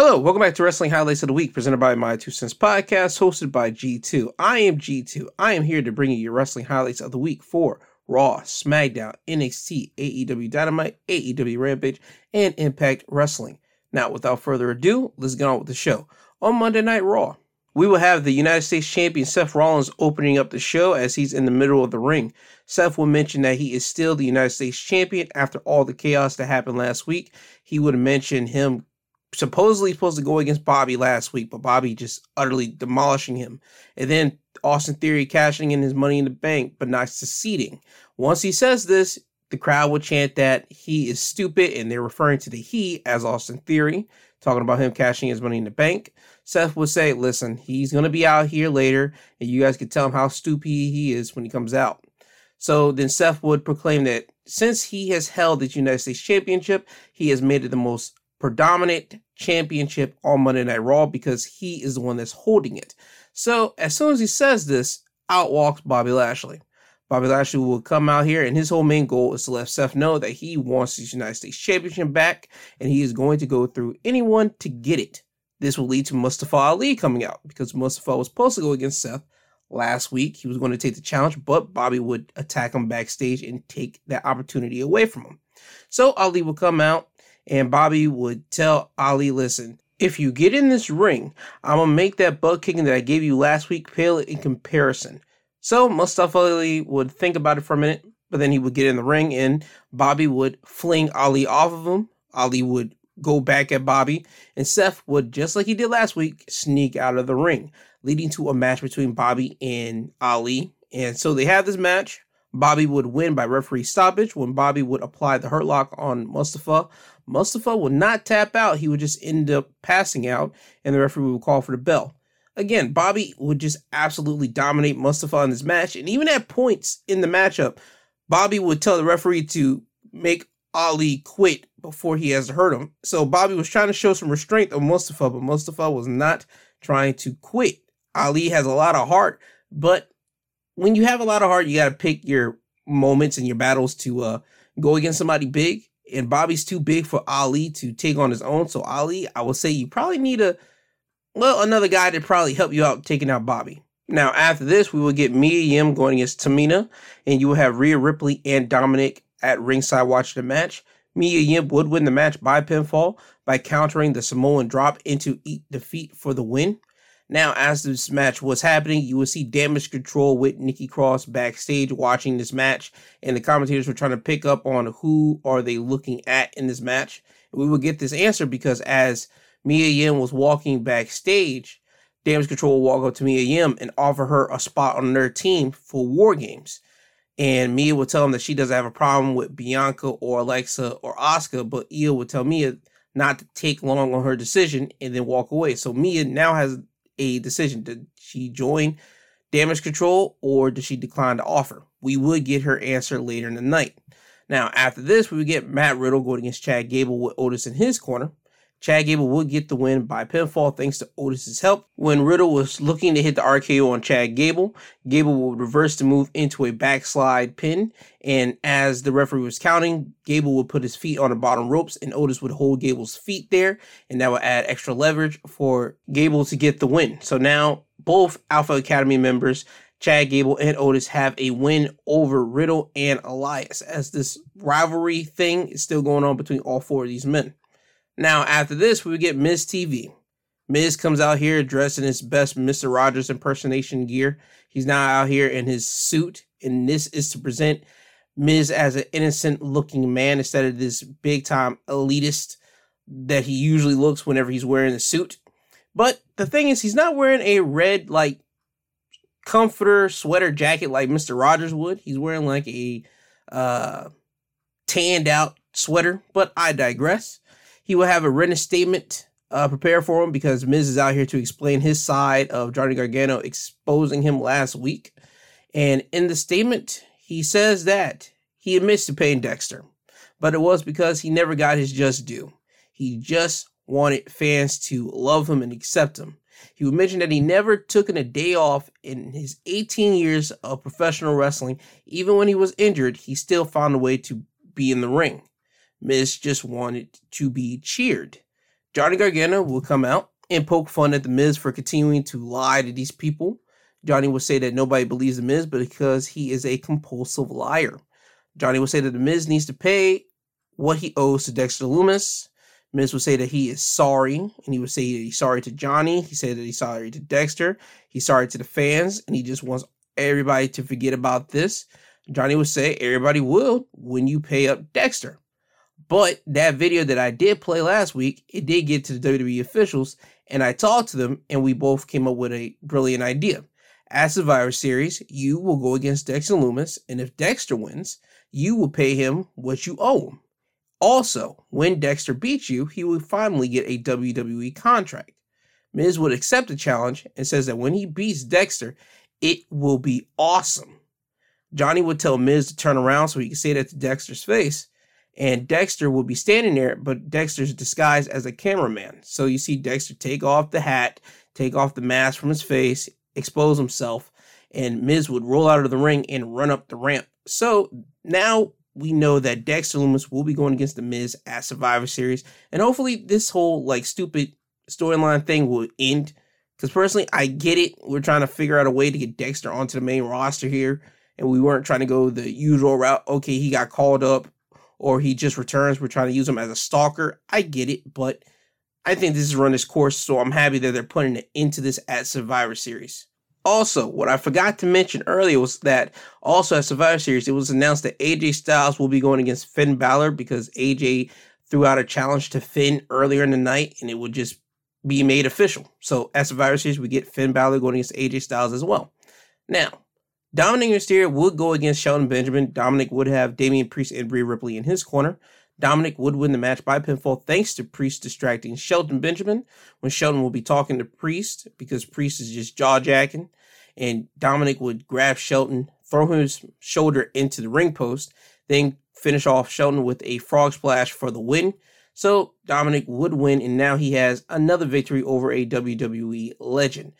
Hello, welcome back to Wrestling Highlights of the Week, presented by My Two Cents Podcast, hosted by G2. I am G2. I am here to bring you your wrestling highlights of the week for Raw, SmackDown, NXT, AEW Dynamite, AEW Rampage, and Impact Wrestling. Now, without further ado, let's get on with the show. On Monday Night Raw, we will have the United States Champion Seth Rollins opening up the show as he's in the middle of the ring. Seth will mention that he is still the United States Champion after all the chaos that happened last week. He would mention him supposedly supposed to go against Bobby last week, but Bobby just utterly demolishing him. And then Austin Theory cashing in his money in the bank, but not succeeding. Once he says this, the crowd will chant that he is stupid, and they're referring to the he as Austin Theory, talking about him cashing his money in the bank. Seth would say, Listen, he's going to be out here later, and you guys can tell him how stupid he is when he comes out. So then Seth would proclaim that since he has held the United States Championship, he has made it the most predominant championship on Monday Night Raw because he is the one that's holding it. So as soon as he says this, out walks Bobby Lashley. Bobby Lashley will come out here, and his whole main goal is to let Seth know that he wants his United States Championship back, and he is going to go through anyone to get it. This will lead to Mustafa Ali coming out because Mustafa was supposed to go against Seth last week. He was going to take the challenge, but Bobby would attack him backstage and take that opportunity away from him. So Ali will come out and Bobby would tell Ali, listen, if you get in this ring, I'm gonna make that butt kicking that I gave you last week pale in comparison. So Mustafa Ali would think about it for a minute, but then he would get in the ring and Bobby would fling Ali off of him. Ali would go back at Bobby, and Seth would, just like he did last week, sneak out of the ring, leading to a match between Bobby and Ali. And so they have this match. Bobby would win by referee stoppage when Bobby would apply the hurt lock on Mustafa. Mustafa would not tap out. He would just end up passing out, and the referee would call for the bell. Again, Bobby would just absolutely dominate Mustafa in this match. And even at points in the matchup, Bobby would tell the referee to make Ali quit before he has to hurt him. So Bobby was trying to show some restraint on Mustafa, but Mustafa was not trying to quit. Ali has a lot of heart, but when you have a lot of heart, you got to pick your moments and your battles to uh, go against somebody big and Bobby's too big for Ali to take on his own. So Ali, I would say you probably need a well, another guy to probably help you out taking out Bobby. Now, after this, we will get Mia Yim going against Tamina, and you will have Rhea Ripley and Dominik at ringside watching the match. Mia Yim would win the match by pinfall by countering the Samoan drop into eat defeat for the win. Now, as this match was happening, you will see damage control with Nikki Cross backstage watching this match, and the commentators were trying to pick up on who are they looking at in this match. We will get this answer because as Mia Yim was walking backstage, Damage Control will walk up to Mia Yim and offer her a spot on their team for War Games. And Mia will tell him that she doesn't have a problem with Bianca or Alexa or Asuka, but Iyo would tell Mia not to take long on her decision and then walk away. So Mia now has a decision. Did she join damage control or did she decline to offer? We would get her answer later in the night. Now, after this, we would get Matt Riddle going against Chad Gable with Otis in his corner. Chad Gable would get the win by pinfall thanks to Otis's help. When Riddle was looking to hit the RKO on Chad Gable, Gable would reverse the move into a backslide pin. And as the referee was counting, Gable would put his feet on the bottom ropes and Otis would hold Gable's feet there. And that would add extra leverage for Gable to get the win. So now both Alpha Academy members Chad Gable and Otis have a win over Riddle and Elias as this rivalry thing is still going on between all four of these men. Now, after this, we get Miz TV. Miz comes out here dressed in his best Mr. Rogers impersonation gear. He's now out here in his suit, and this is to present Miz as an innocent looking man instead of this big time elitist that he usually looks whenever he's wearing a suit. But the thing is, he's not wearing a red, like, comforter sweater jacket like Mr. Rogers would. He's wearing like a uh, tanned out sweater, but I digress. He will have a written statement uh, prepared for him because Miz is out here to explain his side of Johnny Gargano exposing him last week. And in the statement, he says that he admits to paying Dexter, but it was because he never got his just due. He just wanted fans to love him and accept him. He would mention that he never took a day off in his 18 years of professional wrestling. Even when he was injured, he still found a way to be in the ring. Miz just wanted to be cheered. Johnny Gargano will come out and poke fun at The Miz for continuing to lie to these people. Johnny will say that nobody believes The Miz because he is a compulsive liar. Johnny will say that The Miz needs to pay what he owes to Dexter Lumis. Miz will say that he is sorry, and he would say he's sorry to Johnny. He said that he's sorry to Dexter. He's sorry to the fans, and he just wants everybody to forget about this. Johnny would say everybody will when you pay up Dexter. But that video that I did play last week, it did get to the WWE officials, and I talked to them, and we both came up with a brilliant idea. At Survivor Series, you will go against Dexter Lumis, and if Dexter wins, you will pay him what you owe him. Also, when Dexter beats you, he will finally get a WWE contract. Miz would accept the challenge and says that when he beats Dexter, it will be awesome. Johnny would tell Miz to turn around so he can say that to Dexter's face, and Dexter will be standing there, but Dexter's disguised as a cameraman. So you see Dexter take off the hat, take off the mask from his face, expose himself, and Miz would roll out of the ring and run up the ramp. So now we know that Dexter Lumis will be going against the Miz at Survivor Series, and hopefully this whole like stupid storyline thing will end. Because personally, I get it. We're trying to figure out a way to get Dexter onto the main roster here, and we weren't trying to go the usual route. Okay, he got called up, or he just returns. We're trying to use him as a stalker. I get it, but I think this is run its course, so I'm happy that they're putting it into this at Survivor Series. Also, what I forgot to mention earlier was that also at Survivor Series, it was announced that AJ Styles will be going against Finn Balor because AJ threw out a challenge to Finn earlier in the night and it would just be made official. So at Survivor Series, we get Finn Balor going against AJ Styles as well. Now, Dominik Mysterio would go against Shelton Benjamin. Dominik would have Damian Priest and Rhea Ripley in his corner. Dominik would win the match by pinfall thanks to Priest distracting Shelton Benjamin when Shelton will be talking to Priest because Priest is just jaw jacking. And Dominik would grab Shelton, throw his shoulder into the ring post, then finish off Shelton with a frog splash for the win. So Dominik would win, and now he has another victory over a WWE legend.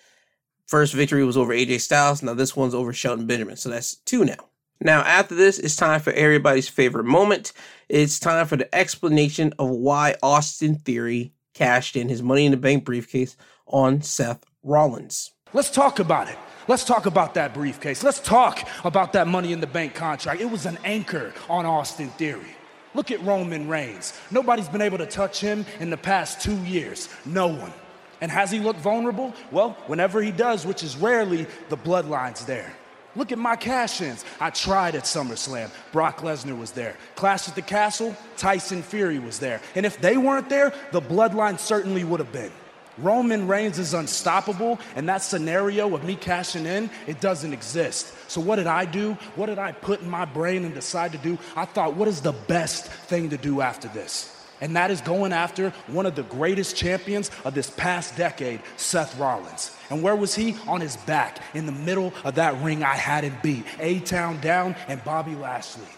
First victory was over AJ Styles. Now this one's over Shelton Benjamin. So that's two now. Now, after this, it's time for everybody's favorite moment. It's time for the explanation of why Austin Theory cashed in his Money in the Bank briefcase on Seth Rollins. Let's talk about it. Let's talk about that briefcase. Let's talk about that Money in the Bank contract. It was an anchor on Austin Theory. Look at Roman Reigns. Nobody's been able to touch him in the past two years. No one. And has he looked vulnerable? Well, whenever he does, which is rarely, the bloodline's there. Look at my cash ins. I tried at SummerSlam. Brock Lesnar was there. Clash at the Castle, Tyson Fury was there. And if they weren't there, the bloodline certainly would have been. Roman Reigns is unstoppable, and that scenario of me cashing in, it doesn't exist. So, what did I do? What did I put in my brain and decide to do? I thought, what is the best thing to do after this? And that is going after one of the greatest champions of this past decade, Seth Rollins. And where was he? On his back, in the middle of that ring I had him beat. A Town down and Bobby Lashley.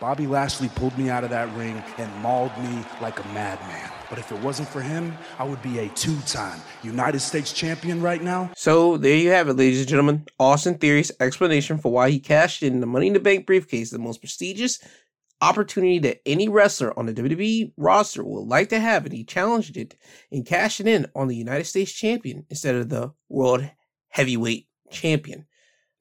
Bobby Lashley pulled me out of that ring and mauled me like a madman. But if it wasn't for him, I would be a two time United States champion right now. So there you have it, ladies and gentlemen. Austin Theory's explanation for why he cashed in the Money in the Bank briefcase, the most prestigious opportunity that any wrestler on the WWE roster would like to have, and he challenged it and cashed it in on the United States champion instead of the World Heavyweight Champion.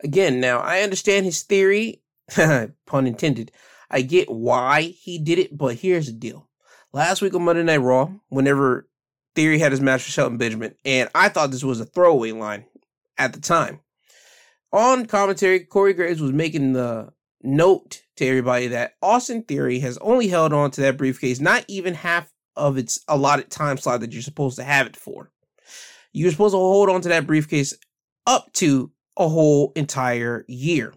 Again, now I understand his theory, pun intended. I get why he did it, but here's the deal. Last week on Monday Night Raw, whenever Theory had his match with Shelton Benjamin, and I thought this was a throwaway line at the time. On commentary, Corey Graves was making the note to everybody that Austin Theory has only held on to that briefcase not even half of its allotted time slot that you're supposed to have it for. You're supposed to hold on to that briefcase up to a whole entire year.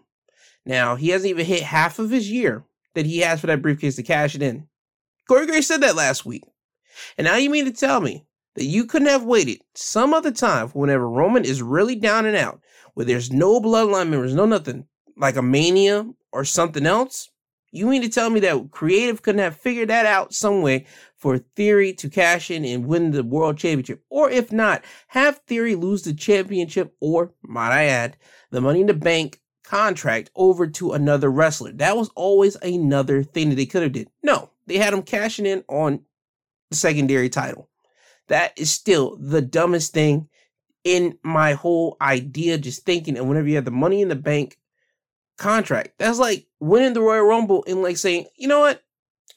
Now, he hasn't even hit half of his year that he has for that briefcase to cash it in. Corey Gray said that last week. And now you mean to tell me that you couldn't have waited some other time for whenever Roman is really down and out, where there's no bloodline members, no nothing, like a mania or something else? You mean to tell me that creative couldn't have figured that out some way for Theory to cash in and win the world championship? Or if not, have Theory lose the championship or, might I add, the Money in the Bank contract over to another wrestler? That was always another thing that they could have did. No, they had him cashing in on the secondary title. That is still the dumbest thing in my whole idea, just thinking. And whenever you have the money in the bank contract, that's like winning the Royal Rumble and like saying, you know what?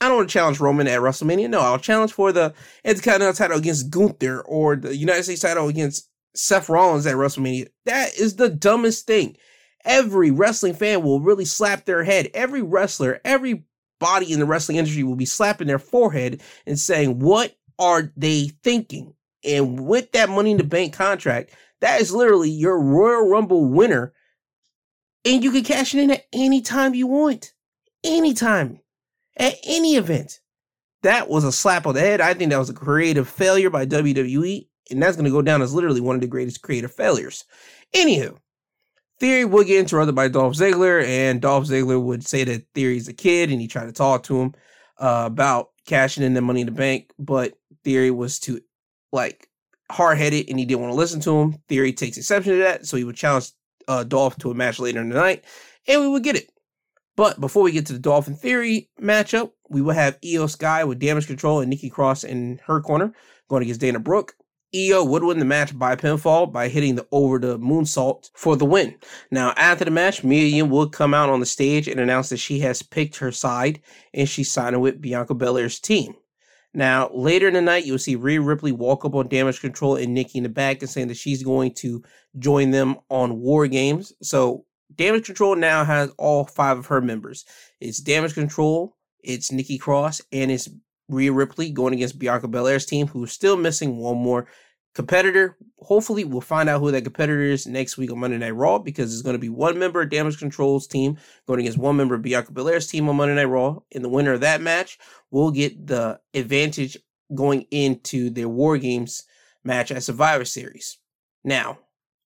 I don't want to challenge Roman at WrestleMania. No, I'll challenge for the Intercontinental title against Gunther or the United States title against Seth Rollins at WrestleMania. That is the dumbest thing. Every wrestling fan will really slap their head. Every wrestler, every body in the wrestling industry will be slapping their forehead and saying, What are they thinking? And with that money in the bank contract, that is literally your Royal Rumble winner. And you can cash it in at any time you want. Anytime. At any event. That was a slap on the head. I think that was a creative failure by WWE. And that's going to go down as literally one of the greatest creative failures. Anywho, Theory would get interrupted by Dolph Ziggler, and Dolph Ziggler would say that Theory's a kid, and he tried to talk to him uh, about cashing in the money in the bank, but Theory was too like hard headed, and he didn't want to listen to him. Theory takes exception to that, so he would challenge uh, Dolph to a match later in the night, and we would get it. But before we get to the Dolphin Theory matchup, we will have Iyo Sky with Damage Control and Nikki Cross in her corner going against Dana Brooke. Iyo would win the match by pinfall by hitting the over the moonsault for the win. Now, after the match, Mia Yim would come out on the stage and announce that she has picked her side and she's signing with Bianca Belair's team. Now, later in the night, you'll see Rhea Ripley walk up on Damage Control and Nikki in the back and saying that she's going to join them on War Games. So, Damage Control now has all five of her members. It's Damage Control, it's Nikki Cross, and it's Rhea Ripley going against Bianca Belair's team, who's still missing one more competitor. Hopefully, we'll find out who that competitor is next week on Monday Night Raw because it's going to be one member of Damage Control's team going against one member of Bianca Belair's team on Monday Night Raw. And the winner of that match will get the advantage going into their War Games match at Survivor Series. Now,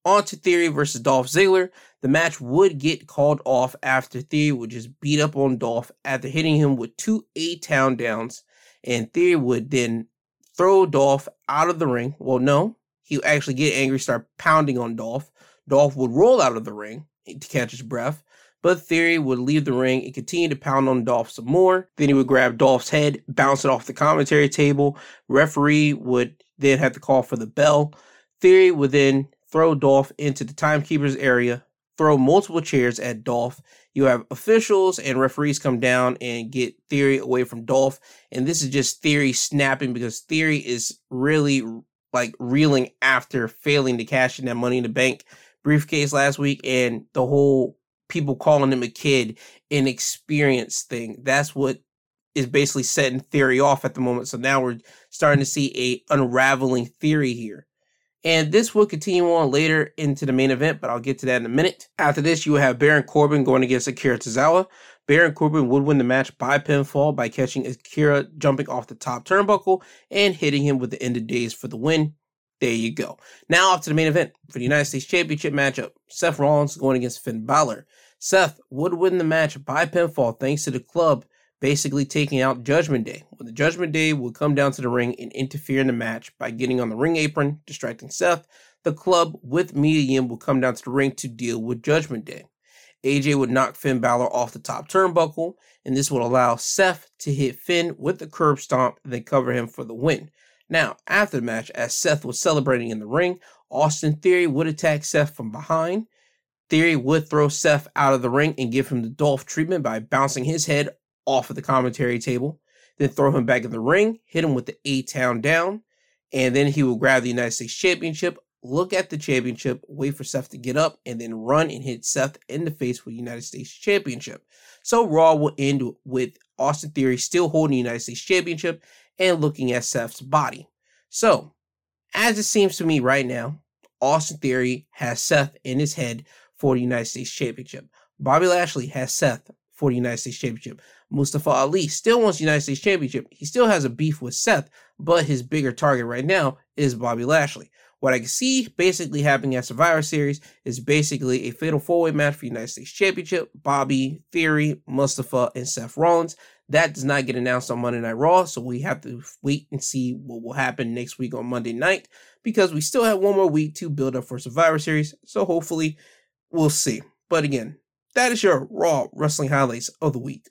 on to Theory versus Dolph Ziggler. The match would get called off after Theory would just beat up on Dolph after hitting him with two A Town downs and Theory would then throw Dolph out of the ring. Well, no, he would actually get angry, start pounding on Dolph. Dolph would roll out of the ring to catch his breath, but Theory would leave the ring and continue to pound on Dolph some more. Then he would grab Dolph's head, bounce it off the commentary table. Referee would then have to call for the bell. Theory would then throw Dolph into the timekeeper's area, throw multiple chairs at Dolph, you have officials and referees come down and get Theory away from Dolph. And this is just Theory snapping because Theory is really like reeling after failing to cash in that money in the bank briefcase last week and the whole people calling him a kid inexperienced thing. That's what is basically setting Theory off at the moment. So now we're starting to see a unraveling Theory here. And this will continue on later into the main event, but I'll get to that in a minute. After this, you will have Baron Corbin going against Akira Tozawa. Baron Corbin would win the match by pinfall by catching Akira jumping off the top turnbuckle and hitting him with the end of days for the win. There you go. Now off to the main event for the United States Championship matchup. Seth Rollins going against Finn Balor. Seth would win the match by pinfall thanks to the club basically taking out Judgment Day. When the Judgment Day would come down to the ring and interfere in the match by getting on the ring apron, distracting Seth. The club with Yim will come down to the ring to deal with Judgment Day. AJ would knock Finn Balor off the top turnbuckle, and this would allow Seth to hit Finn with the curb stomp and then cover him for the win. Now, after the match, as Seth was celebrating in the ring, Austin Theory would attack Seth from behind. Theory would throw Seth out of the ring and give him the Dolph treatment by bouncing his head off of the commentary table, then throw him back in the ring, hit him with the A Town down, and then he will grab the United States Championship, look at the championship, wait for Seth to get up, and then run and hit Seth in the face with the United States Championship. So Raw will end with Austin Theory still holding the United States Championship and looking at Seth's body. So, as it seems to me right now, Austin Theory has Seth in his head for the United States Championship. Bobby Lashley has Seth for the United States Championship. Mustafa Ali still wants the United States Championship. He still has a beef with Seth, but his bigger target right now is Bobby Lashley. What I can see basically happening at Survivor Series is basically a fatal four way match for the United States Championship Bobby, Theory, Mustafa, and Seth Rollins. That does not get announced on Monday Night Raw, so we have to wait and see what will happen next week on Monday night because we still have one more week to build up for Survivor Series. So hopefully we'll see. But again, that is your Raw wrestling highlights of the week.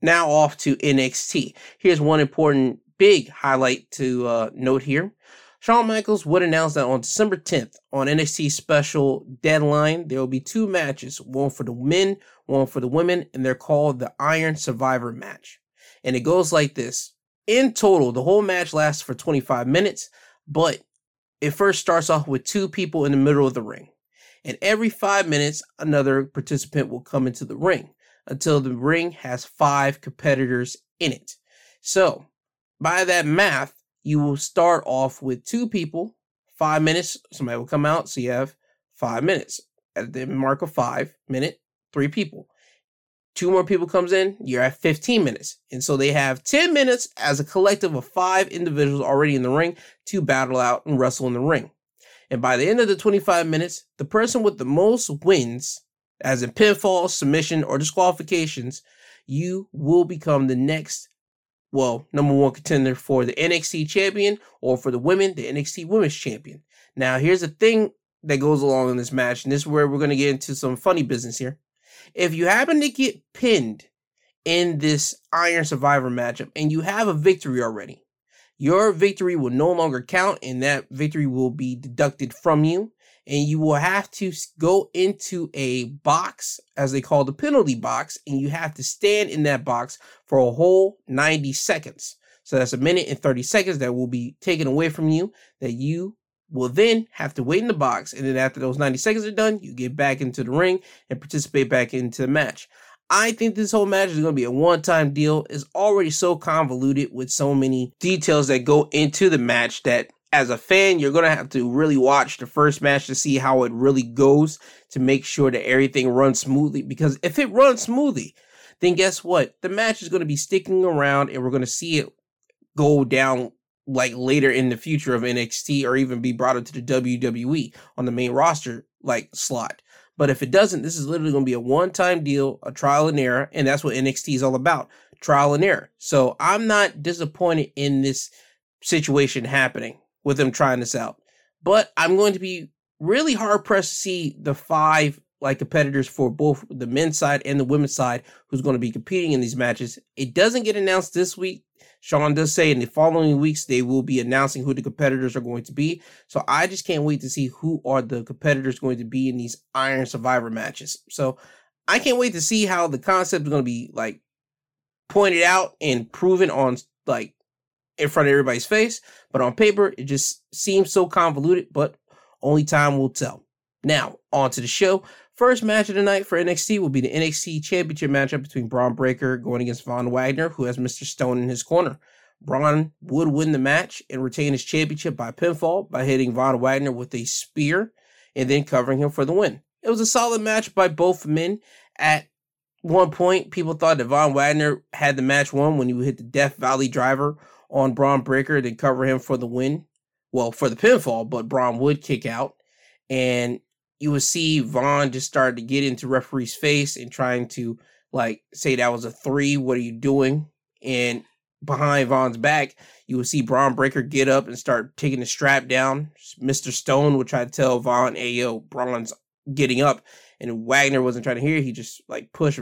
Now off to NXT. Here's one important big highlight to uh, note here. Shawn Michaels would announce that on December 10th on NXT special deadline, there will be two matches, one for the men, one for the women, and they're called the Iron Survivor match. And it goes like this. In total, the whole match lasts for 25 minutes, but it first starts off with two people in the middle of the ring. And every five minutes, another participant will come into the ring until the ring has five competitors in it. So, by that math, you will start off with two people, five minutes, somebody will come out, so you have five minutes. At the mark of five minute, three people. Two more people comes in, you're at 15 minutes. And so they have 10 minutes as a collective of five individuals already in the ring to battle out and wrestle in the ring. And by the end of the 25 minutes, the person with the most wins, as in pinfall, submission, or disqualifications, you will become the next well, number one contender for the NXT champion or for the women, the NXT women's champion. Now, here's the thing that goes along in this match, and this is where we're going to get into some funny business here. If you happen to get pinned in this Iron Survivor matchup and you have a victory already, your victory will no longer count and that victory will be deducted from you and you will have to go into a box, as they call the penalty box, and you have to stand in that box for a whole 90 seconds. So that's a minute and 30 seconds that will be taken away from you that you will then have to wait in the box. And then after those 90 seconds are done, you get back into the ring and participate back into the match. I think this whole match is going to be a one time deal. It's already so convoluted with so many details that go into the match that as a fan, you're going to have to really watch the first match to see how it really goes to make sure that everything runs smoothly. Because if it runs smoothly, then guess what? The match is going to be sticking around and we're going to see it go down like later in the future of NXT or even be brought into the WWE on the main roster like slot. But if it doesn't, this is literally going to be a one time deal, a trial and error. And that's what NXT is all about trial and error. So I'm not disappointed in this situation happening with them trying this out. But I'm going to be really hard pressed to see the five like competitors for both the men's side and the women's side who's going to be competing in these matches. It doesn't get announced this week. Shawn does say in the following weeks they will be announcing who the competitors are going to be. So I just can't wait to see who are the competitors going to be in these Iron Survivor matches. So I can't wait to see how the concept is going to be like pointed out and proven on like in front of everybody's face. But on paper, it just seems so convoluted, but only time will tell. Now, on to the show. First match of the night for NXT will be the NXT Championship matchup between Bron Breakker going against Von Wagner, who has Mr. Stone in his corner. Bron would win the match and retain his championship by pinfall by hitting Von Wagner with a spear and then covering him for the win. It was a solid match by both men. At one point, people thought that Von Wagner had the match won when he hit the Death Valley driver on Bron Breakker, then cover him for the win. Well, for the pinfall, but Bron would kick out. And you would see Von just start to get into referee's face and trying to like say that was a three. What are you doing? And behind Von's back, you would see Bron Breakker get up and start taking the strap down. Mr. Stone would try to tell Von, hey yo, Bron's getting up. And Wagner wasn't trying to hear. He just like pushed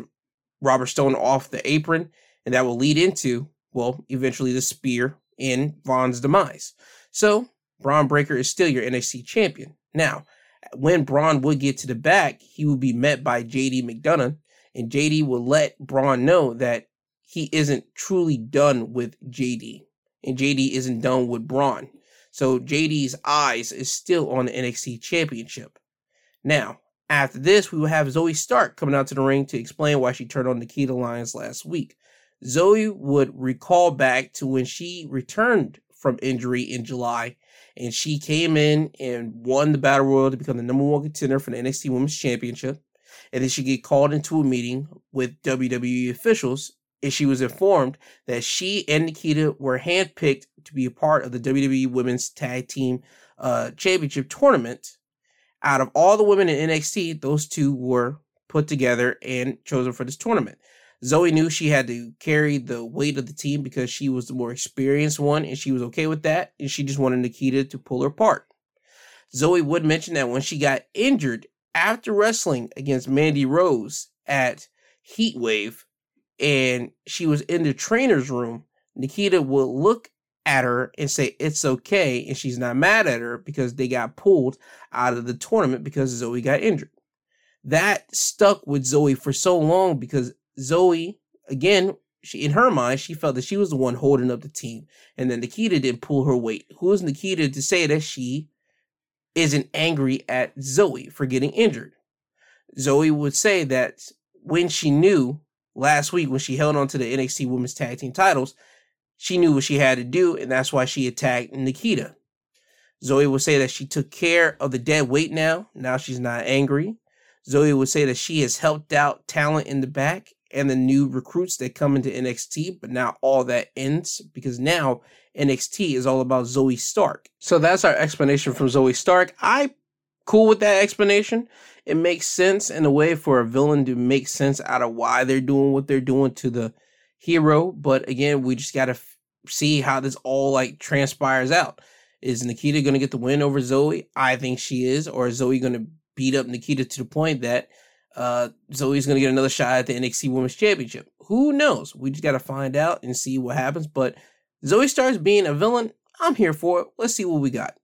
Robert Stone off the apron. And that will lead into well, eventually the spear in Von's demise. So Bron Breakker is still your NXT champion. Now, when Bron would get to the back, he would be met by JD McDonagh, and JD will let Bron know that he isn't truly done with JD, and JD isn't done with Bron. So JD's eyes is still on the NXT championship. Now, after this, we will have Zoey Stark coming out to the ring to explain why she turned on the Nikita Lyons last week. Zoey would recall back to when she returned from injury in July and she came in and won the Battle Royal to become the number one contender for the NXT Women's Championship. And then she get called into a meeting with WWE officials and she was informed that she and Nikita were handpicked to be a part of the WWE Women's Tag Team uh, Championship tournament. Out of all the women in NXT, those two were put together and chosen for this tournament. Zoey knew she had to carry the weight of the team because she was the more experienced one and she was okay with that. And she just wanted Nikita to pull her part. Zoey would mention that when she got injured after wrestling against Mandy Rose at Heatwave and she was in the trainer's room, Nikita would look at her and say it's okay and she's not mad at her because they got pulled out of the tournament because Zoey got injured. That stuck with Zoey for so long because Zoey, again, she in her mind, she felt that she was the one holding up the team. And then Nikita didn't pull her weight. Who is Nikita to say that she isn't angry at Zoey for getting injured? Zoey would say that when she knew last week when she held on to the NXT Women's Tag Team titles, she knew what she had to do, and that's why she attacked Nikita. Zoey would say that she took care of the dead weight now. Now she's not angry. Zoey would say that she has helped out talent in the back and the new recruits that come into NXT, but now all that ends because now NXT is all about Zoey Stark. So that's our explanation from Zoey Stark. I cool with that explanation. It makes sense in a way for a villain to make sense out of why they're doing what they're doing to the hero. But again, we just gotta f- see how this all like transpires out. Is Nikita gonna get the win over Zoey? I think she is. Or is Zoey gonna beat up Nikita to the point that uh, Zoey's gonna get another shot at the NXT Women's Championship? Who knows? We just gotta find out and see what happens. But Zoey starts being a villain. I'm here for it. Let's see what we got.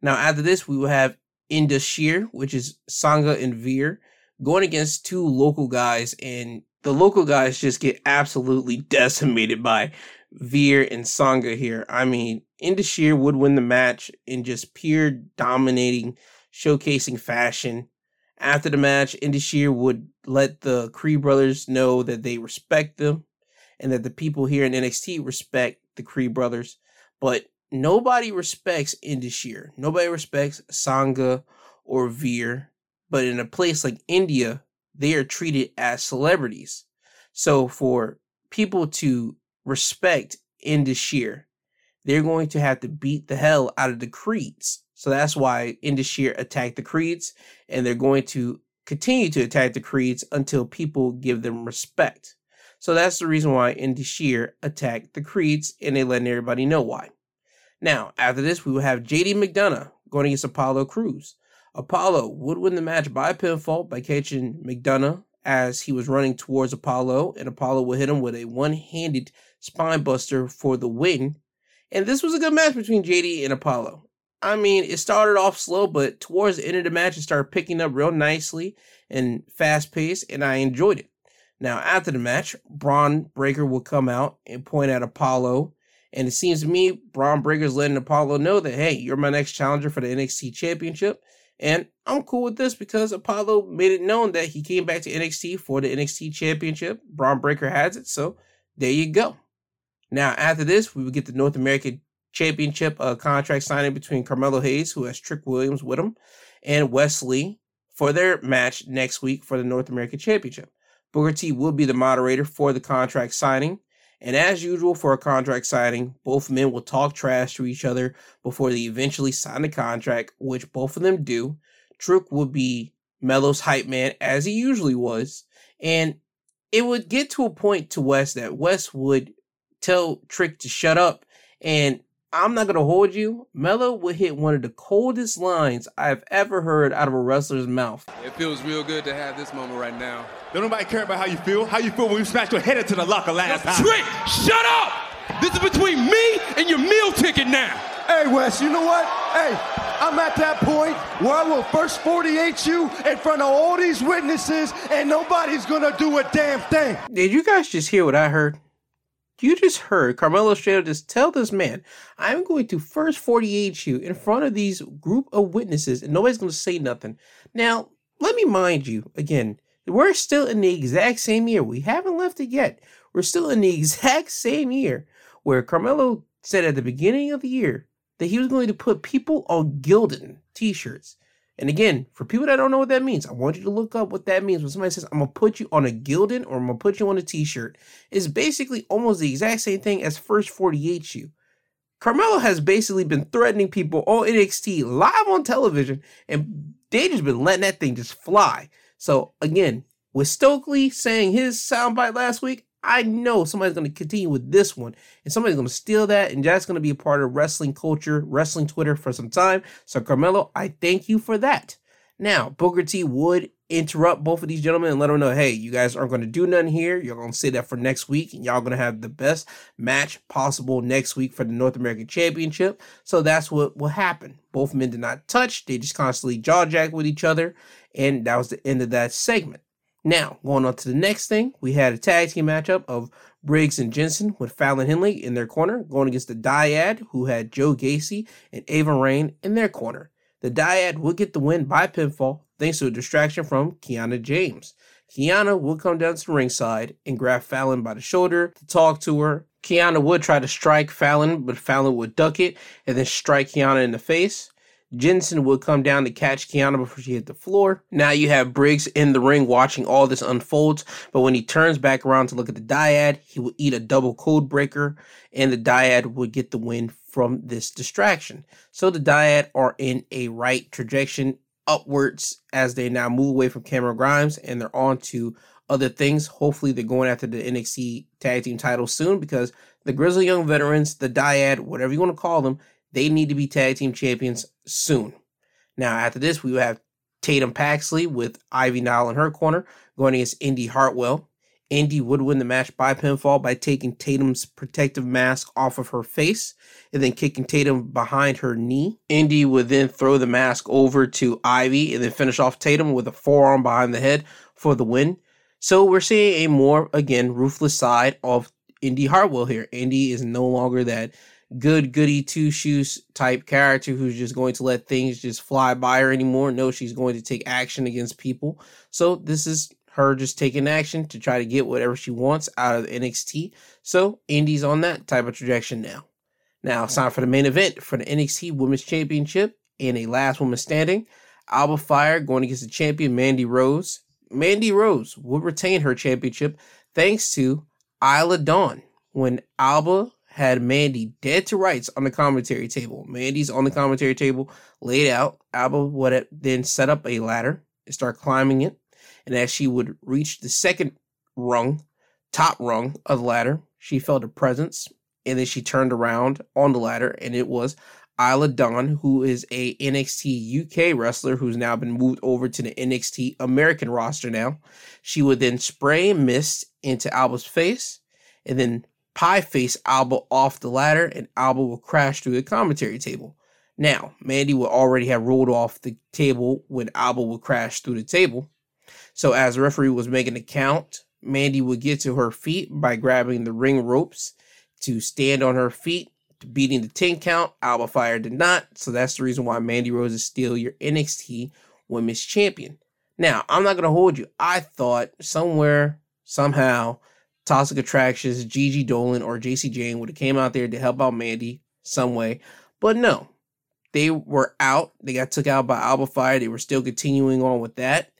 Now, after this, we will have Indus Sher, which is Sanga and Veer, going against two local guys, and the local guys just get absolutely decimated by Veer and Sanga here. I mean, Indus Sher would win the match in just pure dominating, showcasing fashion. After the match, Indus Sher would let the Creed brothers know that they respect them and that the people here in NXT respect the Creed brothers. But nobody respects Indus Sher. Nobody respects Sanga or Veer. But in a place like India, they are treated as celebrities. So for people to respect Indus Sher, they're going to have to beat the hell out of the Creeds. So that's why Indus Sher attacked the Creeds, and they're going to continue to attack the Creeds until people give them respect. So that's the reason why Indus Sher attacked the Creeds, and they letting everybody know why. Now, after this, we will have JD McDonagh going against Apollo Crews. Apollo would win the match by pinfall by catching McDonagh as he was running towards Apollo, and Apollo would hit him with a one handed spine buster for the win. And this was a good match between JD and Apollo. I mean, it started off slow, but towards the end of the match, it started picking up real nicely and fast paced, and I enjoyed it. Now, after the match, Bron Breakker will come out and point at Apollo and it seems to me Bron Breakker's letting Apollo know that, hey, you're my next challenger for the NXT Championship. And I'm cool with this because Apollo made it known that he came back to NXT for the NXT Championship. Bron Breakker has it. So there you go. Now, after this, we will get the North American Championship uh, contract signing between Carmelo Hayes, who has Trick Williams with him, and Wes Lee for their match next week for the North American Championship. Booker T will be the moderator for the contract signing. And as usual for a contract signing, both men will talk trash to each other before they eventually sign the contract, which both of them do. Trick would be Melo's hype man, as he usually was. And it would get to a point to Wes that Wes would tell Trick to shut up. And I'm not going to hold you. Melo would hit one of the coldest lines I've ever heard out of a wrestler's mouth. It feels real good to have this moment right now. Don't nobody care about how you feel. How you feel when you smashed your head into the locker last time. Trick, shut up! This is between me and your meal ticket now. Hey, Wes, you know what? Hey, I'm at that point where I will first 48 you in front of all these witnesses and nobody's gonna do a damn thing. Did you guys just hear what I heard? You just heard Carmelo up just tell this man, I'm going to first 48 you in front of these group of witnesses and nobody's going to say nothing. Now, let me mind you again, we're still in the exact same year. We haven't left it yet. We're still in the exact same year where Carmelo said at the beginning of the year that he was going to put people on Gildan t shirts. And again, for people that don't know what that means, I want you to look up what that means. When somebody says, I'm going to put you on a Gildan or I'm going to put you on a t shirt, it's basically almost the exact same thing as first 48 you. Carmelo has basically been threatening people on NXT live on television, and they just been letting that thing just fly. So again, with Stokely saying his soundbite last week, I know somebody's going to continue with this one, and somebody's going to steal that, and that's going to be a part of wrestling culture, wrestling Twitter for some time. So, Carmelo, I thank you for that. Now, Booker T would interrupt both of these gentlemen and let them know, hey, you guys aren't going to do nothing here. You're going to say that for next week, and y'all going to have the best match possible next week for the North American Championship. So that's what will happen. Both men did not touch; they just constantly jaw jack with each other, and that was the end of that segment. Now, going on to the next thing, we had a tag team matchup of Briggs and Jensen with Fallon Henley in their corner, going against the Dyad, who had Joe Gacy and Ava Raine in their corner. The Dyad would get the win by pinfall thanks to a distraction from Kiana James. Kiana would come down to the ringside and grab Fallon by the shoulder to talk to her. Kiana would try to strike Fallon, but Fallon would duck it and then strike Kiana in the face. Jensen would come down to catch Kiana before she hit the floor. Now you have Briggs in the ring watching all this unfolds, but when he turns back around to look at the dyad, he will eat a double code breaker, and the dyad would get the win from this distraction. So the dyad are in a right trajectory upwards as they now move away from Cameron Grimes and they're on to other things. Hopefully, they're going after the NXT tag team title soon because the Grizzly Young Veterans, the Dyad, whatever you want to call them, they need to be tag team champions soon. Now, after this, we have Tatum Paxley with Ivy Nile in her corner going against Indi Hartwell. Indi would win the match by pinfall by taking Tatum's protective mask off of her face and then kicking Tatum behind her knee. Indi would then throw the mask over to Ivy and then finish off Tatum with a forearm behind the head for the win. So we're seeing a more, again, ruthless side of Indi Hartwell here. Indi is no longer that good goody two shoes type character who's just going to let things just fly by her anymore. No, she's going to take action against people. So this is her just taking action to try to get whatever she wants out of the NXT. So Indi's on that type of trajectory now. Now it's time for the main event for the NXT Women's Championship and a last woman standing. Alba Fyre going against the champion Mandy Rose. Mandy Rose will retain her championship thanks to Isla Dawn. When Alba had Mandy dead to rights on the commentary table, Mandy's on the commentary table, laid out. Alba would then set up a ladder and start climbing it and as she would reach the second rung, top rung of the ladder, she felt a presence, and then she turned around on the ladder, and it was Isla Dawn, who is a NXT UK wrestler who's now been moved over to the NXT American roster now. She would then spray mist into Alba's face, and then pie face Alba off the ladder, and Alba will crash through the commentary table. Now, Mandy would already have rolled off the table when Alba would crash through the table. So as the referee was making the count, Mandy would get to her feet by grabbing the ring ropes to stand on her feet, beating the 10 count. Alba Fyre did not. So that's the reason why Mandy Rose is still your NXT Women's Champion. Now, I'm not going to hold you. I thought somewhere, somehow, Toxic Attractions, Gigi Dolan, or Jacy Jayne would have came out there to help out Mandy some way. But no, they were out. They got took out by Alba Fyre. They were still continuing on with that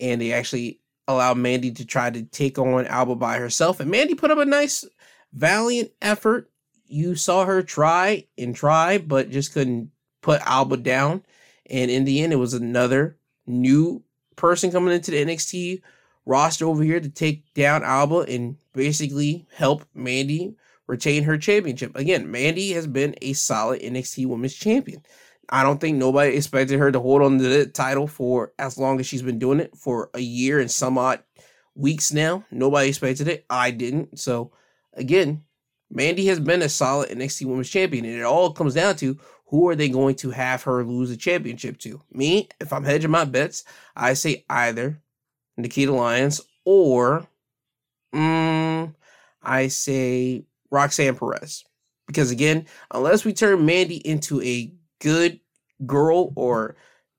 and they actually allowed Mandy to try to take on Alba by herself. And Mandy put up a nice, valiant effort. You saw her try and try, but just couldn't put Alba down. And in the end, it was another new person coming into the NXT roster over here to take down Alba and basically help Mandy retain her championship. Again, Mandy has been a solid NXT Women's Champion. I don't think nobody expected her to hold on to the title for as long as she's been doing it for a year and some odd weeks now. Nobody expected it. I didn't. So again, Mandy has been a solid NXT Women's Champion, and it all comes down to who are they going to have her lose the championship to? Me, if I'm hedging my bets, I say either Nikita Lyons or mm, I say Roxanne Perez. Because again, unless we turn Mandy into a good girl or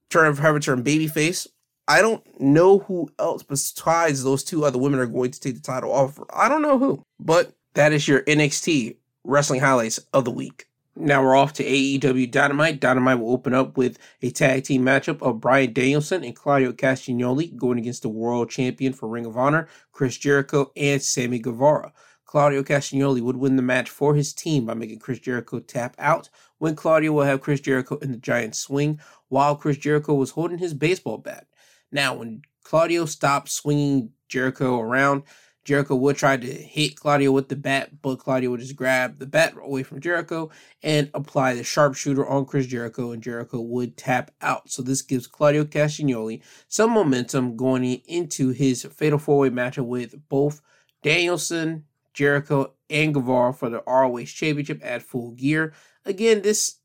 turn have her turn babyface. I don't know who else besides those two other women are going to take the title off. I don't know who, but that is your NXT wrestling highlights of the week. Now we're off to AEW Dynamite. Dynamite will open up with a tag team matchup of Bryan Danielson and Claudio Castagnoli going against the world champion for Ring of Honor, Chris Jericho and Sammy Guevara. Claudio Castagnoli would win the match for his team by making Chris Jericho tap out, when Claudio will have Chris Jericho in the giant swing while Chris Jericho was holding his baseball bat. Now, when Claudio stopped swinging Jericho around, Jericho would try to hit Claudio with the bat, but Claudio would just grab the bat away from Jericho and apply the sharpshooter on Chris Jericho, and Jericho would tap out. So this gives Claudio Castagnoli some momentum going into his fatal four-way matchup with both Danielson, Jericho, and Guevara for the ROH Championship at Full Gear. Again, this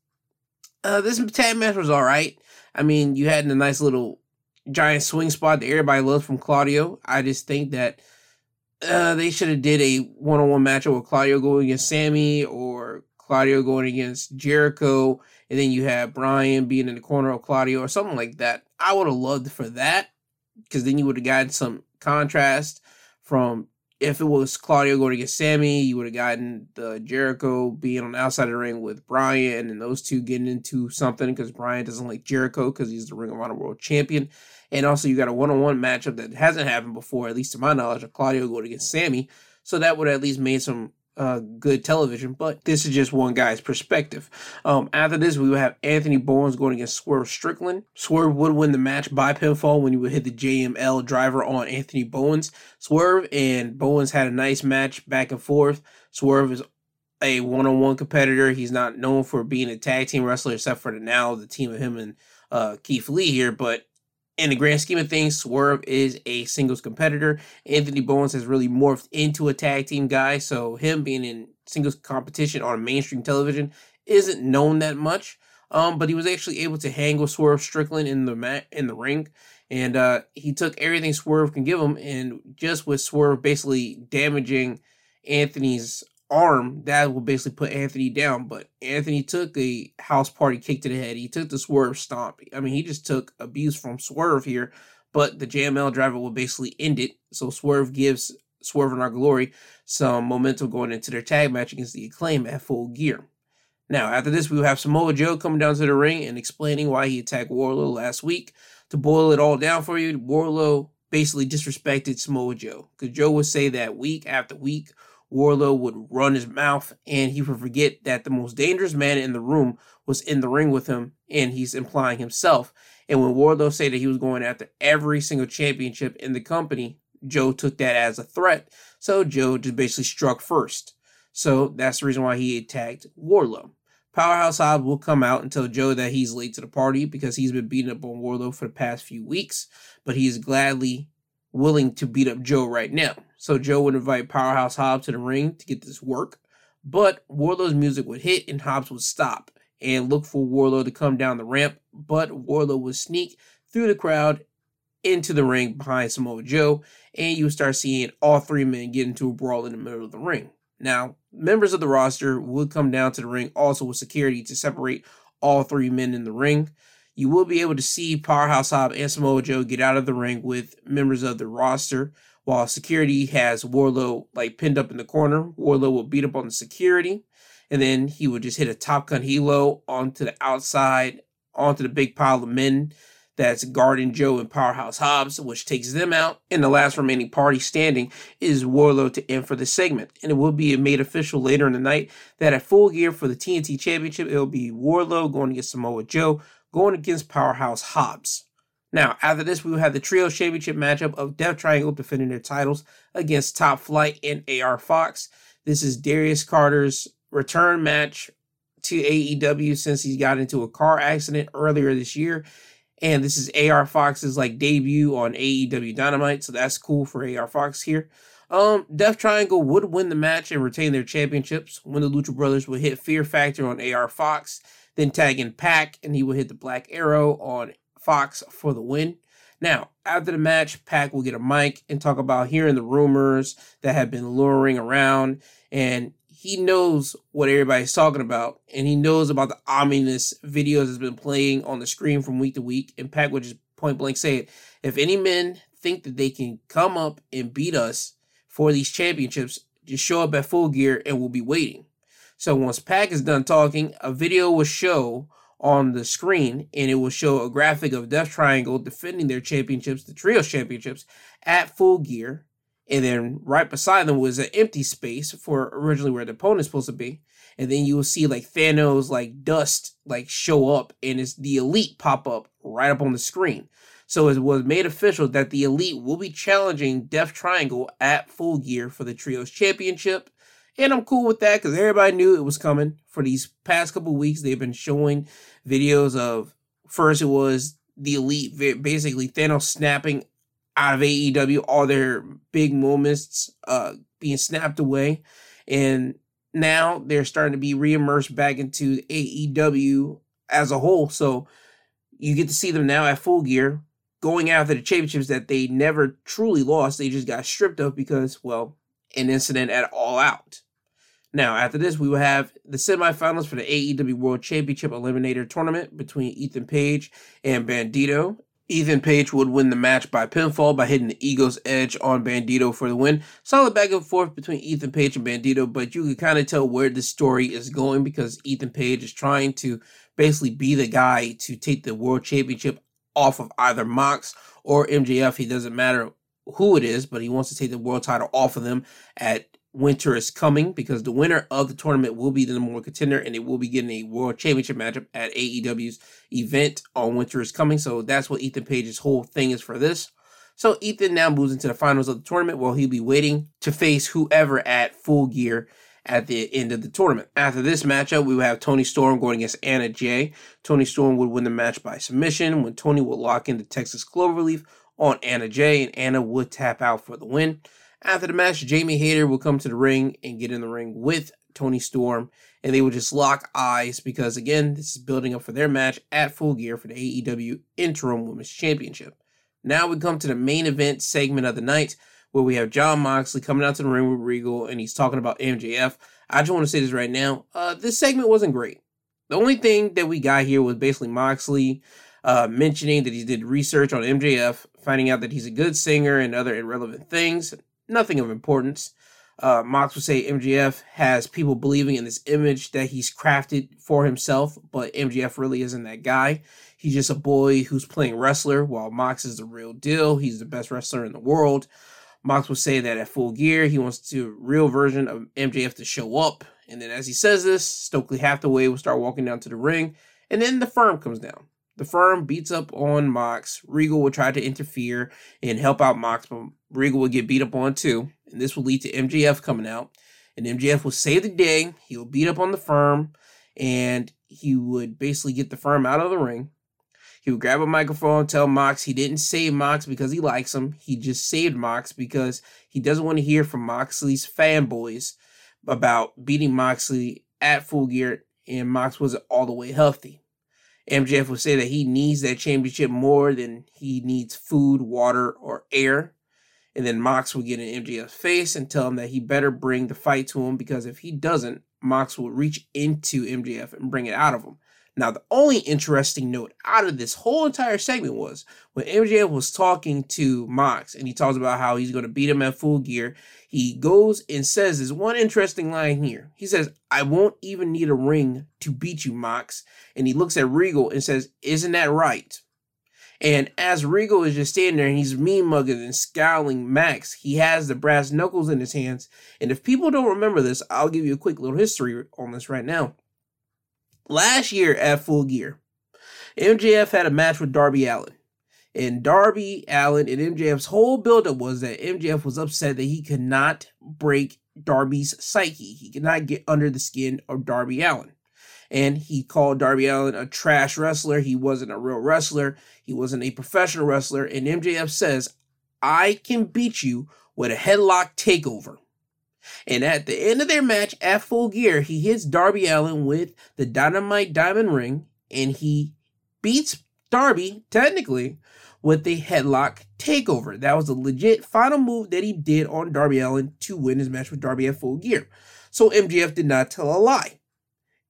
uh, this tag match was all right. I mean, you had a nice little giant swing spot that everybody loves from Claudio. I just think that uh, they should have did a one-on-one matchup with Claudio going against Sammy or Claudio going against Jericho, and then you have Bryan being in the corner of Claudio or something like that. I would have loved for that because then you would have gotten some contrast from if it was Claudio going against Sammy, you would have gotten the Jericho being on the outside of the ring with Bryan and those two getting into something because Bryan doesn't like Jericho because he's the Ring of Honor World Champion. And also, you got a one on one matchup that hasn't happened before, at least to my knowledge, of Claudio going against Sammy. So that would at least made some uh, good television, but this is just one guy's perspective. Um, after this, we would have Anthony Bowens going against Swerve Strickland. Swerve would win the match by pinfall when he would hit the JML driver on Anthony Bowens. Swerve and Bowens had a nice match back and forth. Swerve is a one-on-one competitor. He's not known for being a tag team wrestler, except for the now the team of him and uh, Keith Lee here. But in the grand scheme of things, Swerve is a singles competitor. Anthony Bowens has really morphed into a tag team guy, so him being in singles competition on mainstream television isn't known that much. Um, but he was actually able to hang with Swerve Strickland in the mat in the ring, and uh, he took everything Swerve can give him, and just with Swerve basically damaging Anthony's arm, that will basically put Anthony down. But Anthony took a house party kick to the head. He took the swerve stomp. I mean, he just took abuse from Swerve here, but the JML driver will basically end it. So Swerve gives Swerve and our glory some momentum going into their tag match against the Acclaimed at full gear. Now, after this, we will have Samoa Joe coming down to the ring and explaining why he attacked Wardlow last week. To boil it all down for you, Wardlow basically disrespected Samoa Joe because Joe would say that week after week Wardlow would run his mouth and he would forget that the most dangerous man in the room was in the ring with him and he's implying himself. And when Wardlow said that he was going after every single championship in the company, Joe took that as a threat. So Joe just basically struck first. So that's the reason why he attacked Wardlow. Powerhouse Hobbs will come out and tell Joe that he's late to the party because he's been beating up on Wardlow for the past few weeks, but he is gladly willing to beat up Joe right now. So Joe would invite Powerhouse Hobbs to the ring to get this work, but Wardlow's music would hit and Hobbs would stop and look for Wardlow to come down the ramp, but Wardlow would sneak through the crowd into the ring behind Samoa Joe, and you would start seeing all three men get into a brawl in the middle of the ring. Now, members of the roster would come down to the ring also with security to separate all three men in the ring you will be able to see Powerhouse Hobbs and Samoa Joe get out of the ring with members of the roster, while security has Wardlow like pinned up in the corner. Wardlow will beat up on the security, and then he would just hit a top gun Hilo onto the outside, onto the big pile of men that's guarding Joe and Powerhouse Hobbs, which takes them out. And the last remaining party standing is Wardlow to end for the segment. And it will be made official later in the night that at full gear for the TNT Championship, it will be Wardlow going against Samoa Joe going against Powerhouse Hobbs. Now, after this, we will have the Trio Championship matchup of Death Triangle defending their titles against Top Flight and AR Fox. This is Darius Carter's return match to AEW since he got into a car accident earlier this year. And this is AR Fox's like debut on AEW Dynamite, so that's cool for AR Fox here. Um, Death Triangle would win the match and retain their championships when the Lucha Brothers would hit Fear Factor on AR Fox then tag in Pac, and he will hit the Black Arrow on Fox for the win. Now, after the match, Pac will get a mic and talk about hearing the rumors that have been luring around, and he knows what everybody's talking about, and he knows about the ominous videos that's been playing on the screen from week to week. And Pac would just point blank say it: if any men think that they can come up and beat us for these championships, just show up at full gear, and we'll be waiting. So once Pac is done talking, a video will show on the screen and it will show a graphic of Death Triangle defending their championships, the Trios championships, at full gear. And then right beside them was an empty space for originally where the opponent's supposed to be. And then you will see like Thanos like dust like show up and it's the elite pop up right up on the screen. So it was made official that the Elite will be challenging Death Triangle at Full Gear for the Trios Championship. And I'm cool with that because everybody knew it was coming. For these past couple weeks, they've been showing videos of first it was the Elite, basically Thanos snapping out of AEW, all their big moments uh, being snapped away. And now they're starting to be reimmersed back into AEW as a whole. So you get to see them now at full gear going after the championships that they never truly lost. They just got stripped of because, well, an incident at All Out. Now, after this, we will have the semifinals for the AEW World Championship Eliminator Tournament between Ethan Page and Bandito. Ethan Page would win the match by pinfall by hitting the Ego's Edge on Bandito for the win. Solid back and forth between Ethan Page and Bandito, but you can kind of tell where the story is going because Ethan Page is trying to basically be the guy to take the World Championship off of either Mox or MJF. He doesn't matter who it is, but he wants to take the world title off of them at winter is coming because the winner of the tournament will be the number one contender and it will be getting a world championship matchup at AEW's event on winter is coming. So that's what Ethan Page's whole thing is for this. So Ethan now moves into the finals of the tournament while he'll be waiting to face whoever at full gear at the end of the tournament. After this matchup, we will have Toni Storm going against Anna Jay. Toni Storm would win the match by submission when Toni would lock in the Texas Cloverleaf on Anna Jay and Anna would tap out for the win. After the match, Jamie Hayter will come to the ring and get in the ring with Toni Storm, and they will just lock eyes because, again, this is building up for their match at Full Gear for the AEW Interim Women's Championship. Now we come to the main event segment of the night where we have Jon Moxley coming out to the ring with Regal and he's talking about MJF. I just want to say this right now. Uh, this segment wasn't great. The only thing that we got here was basically Moxley uh, mentioning that he did research on MJF, finding out that he's a good singer and other irrelevant things nothing of importance. Uh, Mox would say MJF has people believing in this image that he's crafted for himself, but MJF really isn't that guy. He's just a boy who's playing wrestler, while Mox is the real deal. He's the best wrestler in the world. Mox would say that at full gear, he wants the real version of MJF to show up. And then as he says this, Stokely Hathaway will start walking down to the ring, and then the firm comes down. The firm beats up on Mox. Regal will try to interfere and help out Mox, but Regal will get beat up on too. And this will lead to MJF coming out. And MJF will save the day. He'll beat up on the firm and he would basically get the firm out of the ring. He would grab a microphone, tell Mox he didn't save Mox because he likes him. He just saved Mox because he doesn't want to hear from Moxley's fanboys about beating Moxley at full gear and Mox wasn't all the way healthy. MJF will say that he needs that championship more than he needs food, water, or air. And then Mox will get in MJF's face and tell him that he better bring the fight to him because if he doesn't, Mox will reach into MJF and bring it out of him. Now, the only interesting note out of this whole entire segment was when MJF was talking to Mox and he talks about how he's going to beat him at full gear. He goes and says this one interesting line here. He says, I won't even need a ring to beat you, Mox. And he looks at Regal and says, Isn't that right? And as Regal is just standing there and he's mean mugging and scowling Max, he has the brass knuckles in his hands. And if people don't remember this, I'll give you a quick little history on this right now. Last year at Full Gear, MJF had a match with Darby Allin. And Darby Allin and MJF's whole buildup was that MJF was upset that he could not break Darby's psyche. He could not get under the skin of Darby Allin. And he called Darby Allin a trash wrestler. He wasn't a real wrestler. He wasn't a professional wrestler. And MJF says, I can beat you with a headlock takeover. And at the end of their match at full gear, he hits Darby Allin with the Dynamite Diamond Ring and he beats Darby, technically, with the headlock takeover. That was a legit final move that he did on Darby Allin to win his match with Darby at full gear. So MJF did not tell a lie.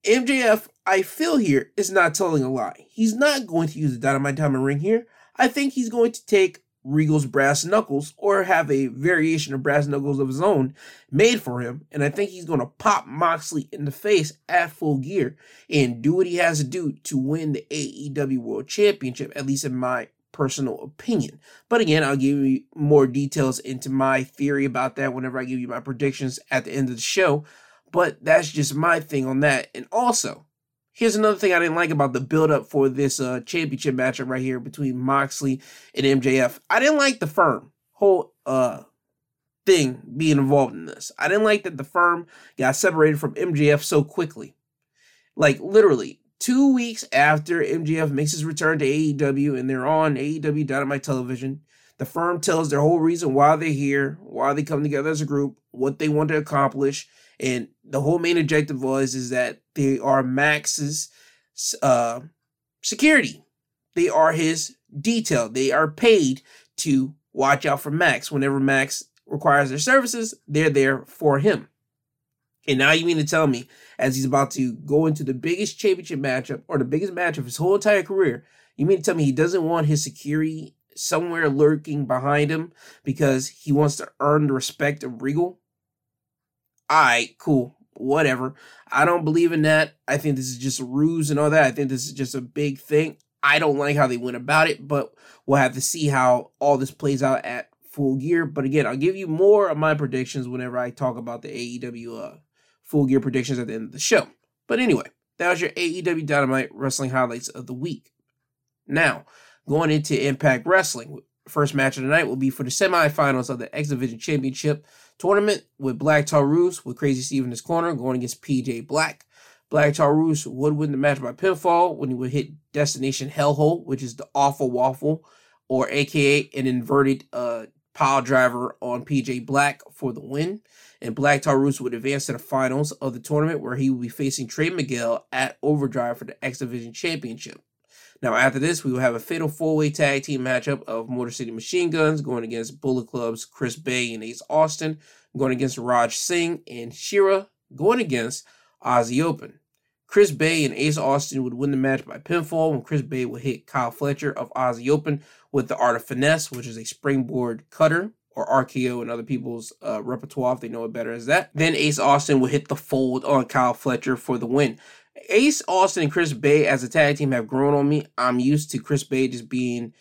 MJF, I feel here, is not telling a lie. He's not going to use the Dynamite Diamond Ring here. I think he's going to take Regal's brass knuckles or have a variation of brass knuckles of his own made for him. And I think he's going to pop Moxley in the face at full gear and do what he has to do to win the AEW World Championship, at least in my personal opinion. But again, I'll give you more details into my theory about that whenever I give you my predictions at the end of the show. But that's just my thing on that. And also, Here's another thing I didn't like about the build up for this uh, championship matchup right here between Moxley and MJF. I didn't like the firm whole uh thing being involved in this. I didn't like that the firm got separated from MJF so quickly. Like literally two weeks after MJF makes his return to AEW and they're on AEW Dynamite Television, the firm tells their whole reason why they're here, why they come together as a group, what they want to accomplish, and the whole main objective was is that they are Max's uh, security. They are his detail. They are paid to watch out for Max. Whenever Max requires their services, they're there for him. And now you mean to tell me, as he's about to go into the biggest championship matchup or the biggest match of his whole entire career, you mean to tell me he doesn't want his security somewhere lurking behind him because he wants to earn the respect of Regal? Alright, cool, whatever. I don't believe in that. I think this is just a ruse and all that. I think this is just a big thing. I don't like how they went about it, but we'll have to see how all this plays out at full gear. But again, I'll give you more of my predictions whenever I talk about the AEW uh, full gear predictions at the end of the show. But anyway, that was your AEW Dynamite wrestling highlights of the week. Now, going into Impact Wrestling, first match of the night will be for the semifinals of the X Division Championship tournament with Black Taurus with Crazy Steve in his corner going against PJ Black. Black Taurus would win the match by pinfall when he would hit Destination Hellhole, which is the awful waffle, or aka an inverted uh, pile driver on PJ Black for the win. And Black Taurus would advance to the finals of the tournament where he would be facing Trey Miguel at Overdrive for the X Division Championship. Now, after this, we will have a fatal four way tag team matchup of Motor City Machine Guns going against Bullet Club's Chris Bey and Ace Austin, going against Raj Singh and Shera, going against Aussie Open. Chris Bey and Ace Austin would win the match by pinfall when Chris Bey would hit Kyle Fletcher of Aussie Open with the Art of Finesse, which is a springboard cutter or RKO in other people's uh, repertoire if they know it better as that. Then Ace Austin would hit the fold on Kyle Fletcher for the win. Ace Austin and Chris Bey as a tag team have grown on me. I'm used to Chris Bey just being,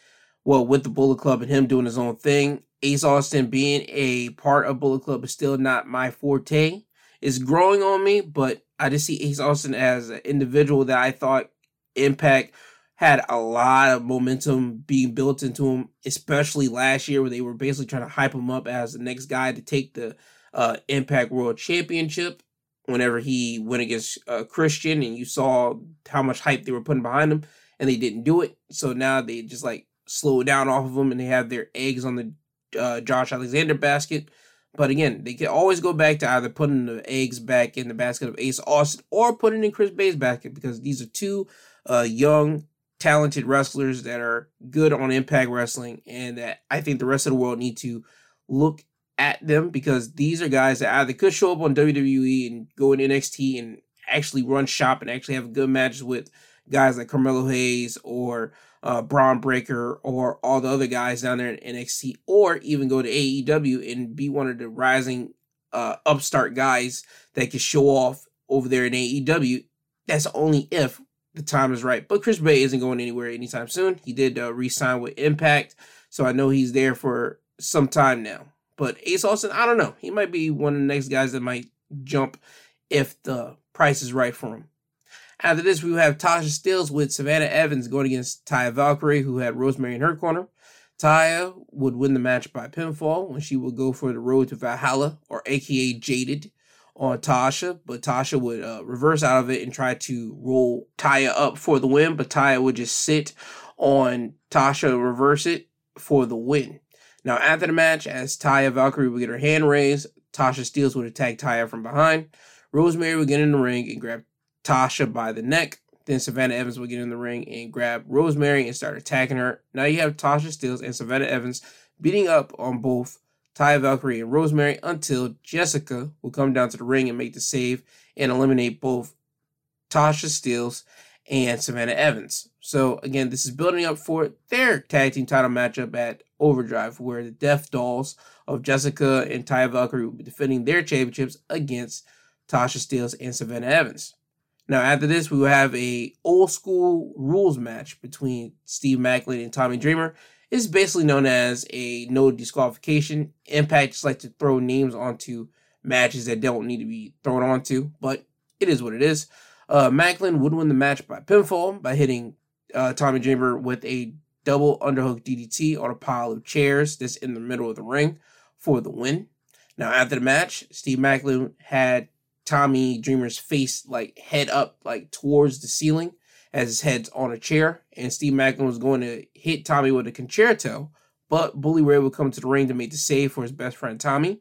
well, with the Bullet Club and him doing his own thing. Ace Austin being a part of Bullet Club is still not my forte. It's growing on me, but I just see Ace Austin as an individual that I thought Impact had a lot of momentum being built into him, especially last year where they were basically trying to hype him up as the next guy to take the uh, Impact World Championship. Whenever he went against uh, Christian, and you saw how much hype they were putting behind him, and they didn't do it, so now they just like slow down off of him, and they have their eggs on the uh, Josh Alexander basket. But again, they can always go back to either putting the eggs back in the basket of Ace Austin or putting in Chris Bey's basket because these are two uh, young, talented wrestlers that are good on Impact Wrestling, and that I think the rest of the world need to look at them because these are guys that either could show up on WWE and go in NXT and actually run shop and actually have good matches with guys like Carmelo Hayes or uh, Bron Breakker or all the other guys down there in NXT, or even go to AEW and be one of the rising uh, upstart guys that can show off over there in AEW. That's only if the time is right. But Chris Bey isn't going anywhere anytime soon. He did uh, re-sign with Impact, so I know he's there for some time now. But Ace Austin, I don't know. He might be one of the next guys that might jump if the price is right for him. After this, we have Tasha Steelz with Savannah Evans going against Taya Valkyrie, who had Rosemary in her corner. Taya would win the match by pinfall when she would go for the road to Valhalla, or aka Jaded, on Tasha. But Tasha would uh, reverse out of it and try to roll Taya up for the win, but Taya would just sit on Tasha, reverse it for the win. Now, after the match, as Taya Valkyrie would get her hand raised, Tasha Steelz would attack Taya from behind. Rosemary would get in the ring and grab Tasha by the neck. Then Savannah Evans will get in the ring and grab Rosemary and start attacking her. Now you have Tasha Steelz and Savannah Evans beating up on both Taya Valkyrie and Rosemary until Jessicka will come down to the ring and make the save and eliminate both Tasha Steelz and Savannah Evans. So again, this is building up for their tag team title matchup at Overdrive, where the Death Dolls of Jessicka and Taya Valkyrie will be defending their championships against Tasha Steelz and Savannah Evans. Now, after this, we will have a old school rules match between Steve Maclin and Tommy Dreamer. It's basically known as a no disqualification. Impact just like to throw names onto matches that don't need to be thrown onto, but it is what it is. Uh, Maclin would win the match by pinfall by hitting uh, Tommy Dreamer with a double underhook DDT on a pile of chairs that's in the middle of the ring for the win. Now, after the match, Steve Maclin had Tommy Dreamer's face like head up, like towards the ceiling, as his head's on a chair. And Steve Maclin was going to hit Tommy with a Con-Chair-To, but Bully Ray would come to the ring to make the save for his best friend Tommy.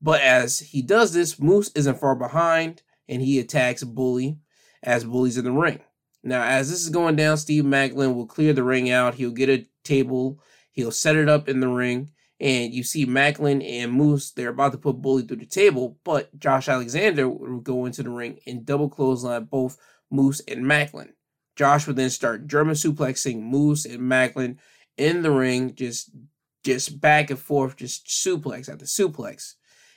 But as he does this, Moose isn't far behind, and he attacks Bully as Bully's in the ring. Now, as this is going down, Steve Maclin will clear the ring out. He'll get a table. He'll set it up in the ring. And you see Maclin and Moose, they're about to put Bully through the table, but Josh Alexander will go into the ring and double clothesline both Moose and Maclin. Josh would then start German suplexing Moose and Maclin in the ring, just just back and forth, just suplex after suplex.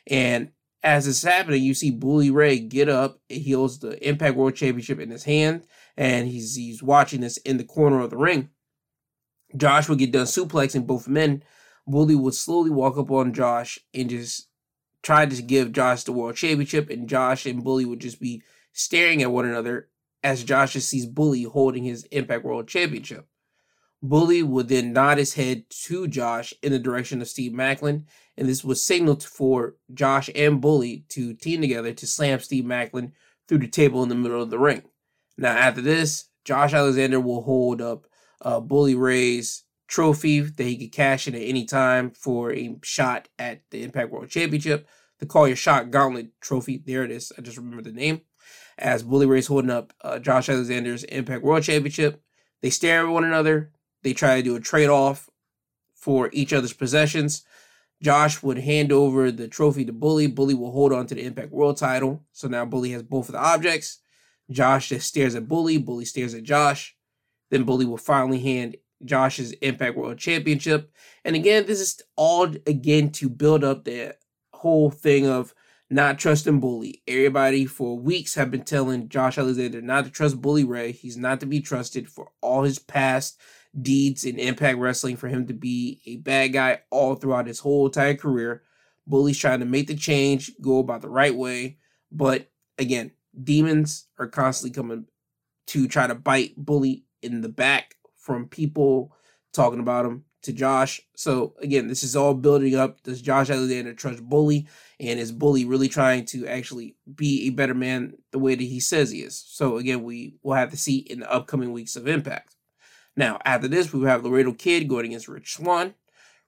And as it's happening, you see Bully Ray get up. He holds the Impact World Championship in his hand, and he's he's watching this in the corner of the ring. Josh would get done suplexing both men. Bully would slowly walk up on Josh and just try to give Josh the World Championship, and Josh and Bully would just be staring at one another as Josh just sees Bully holding his Impact World Championship. Bully would then nod his head to Josh in the direction of Steve Maclin, and this was signaled for Josh and Bully to team together to slam Steve Maclin through the table in the middle of the ring. Now, after this, Josh Alexander will hold up uh, Bully Ray's trophy that he could cash in at any time for a shot at the Impact World Championship. The Call Your Shot Gauntlet trophy. There it is. I just remember the name. As Bully Ray's holding up uh, Josh Alexander's Impact World Championship, they stare at one another. They try to do a trade off for each other's possessions. Josh would hand over the trophy to Bully. Bully will hold on to the Impact World title. So now Bully has both of the objects. Josh just stares at Bully. Bully stares at Josh. Then Bully will finally hand Josh's Impact World Championship. And again, this is all again to build up the whole thing of not trusting Bully. Everybody for weeks have been telling Josh Alexander not to trust Bully Ray. He's not to be trusted for all his past deeds in Impact Wrestling, for him to be a bad guy all throughout his whole entire career. Bully's trying to make the change, go about the right way. But again, demons are constantly coming to try to bite Bully in the back from people talking about him to Josh. So again, this is all building up. Does Josh Alexander trust Bully? And is Bully really trying to actually be a better man the way that he says he is? So again, we will have to see in the upcoming weeks of Impact. Now, after this, we have Laredo Kid going against Rich Swann.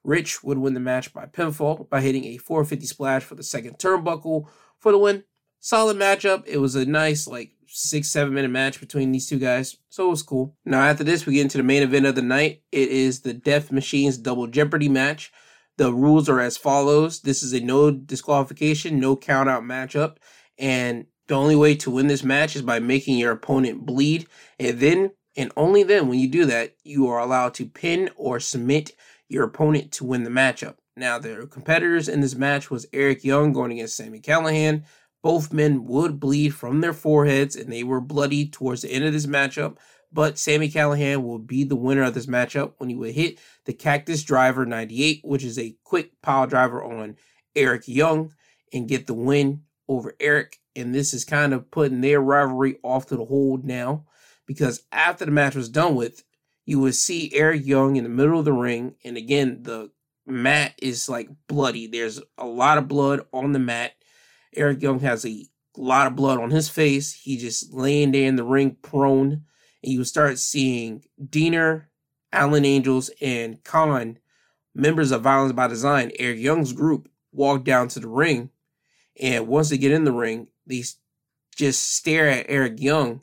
Rich would win the match by pinfall by hitting a 450 splash for the second turnbuckle for the win. Solid matchup. It was a nice, like, six, seven minute match between these two guys. So it was cool. Now, after this, we get into the main event of the night. It is the Death Machines Double Jeopardy match. The rules are as follows this is a no disqualification, no count out matchup. And the only way to win this match is by making your opponent bleed. And then, and only then, when you do that, you are allowed to pin or submit your opponent to win the matchup. Now, the competitors in this match was Eric Young going against Sami Callihan, both men would bleed from their foreheads and they were bloody towards the end of this matchup. But Sami Callihan will be the winner of this matchup when he would hit the Cactus Driver 98, which is a quick pile driver on Eric Young, and get the win over Eric. And this is kind of putting their rivalry off to the hold now because after the match was done with, you would see Eric Young in the middle of the ring. And again, the mat is like bloody. There's a lot of blood on the mat. Eric Young has a lot of blood on his face. He just laying there in the ring prone. And you start seeing Deaner, Alan Angels, and Kon, members of Violence by Design, Eric Young's group, walk down to the ring. And once they get in the ring, they just stare at Eric Young.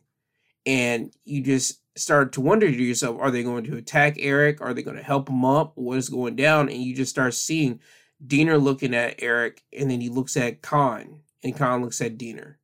And you just start to wonder to yourself, are they going to attack Eric? Are they going to help him up? What is going down? And you just start seeing Deaner looking at Eric, and then he looks at Kon, and Kon looks at Deaner.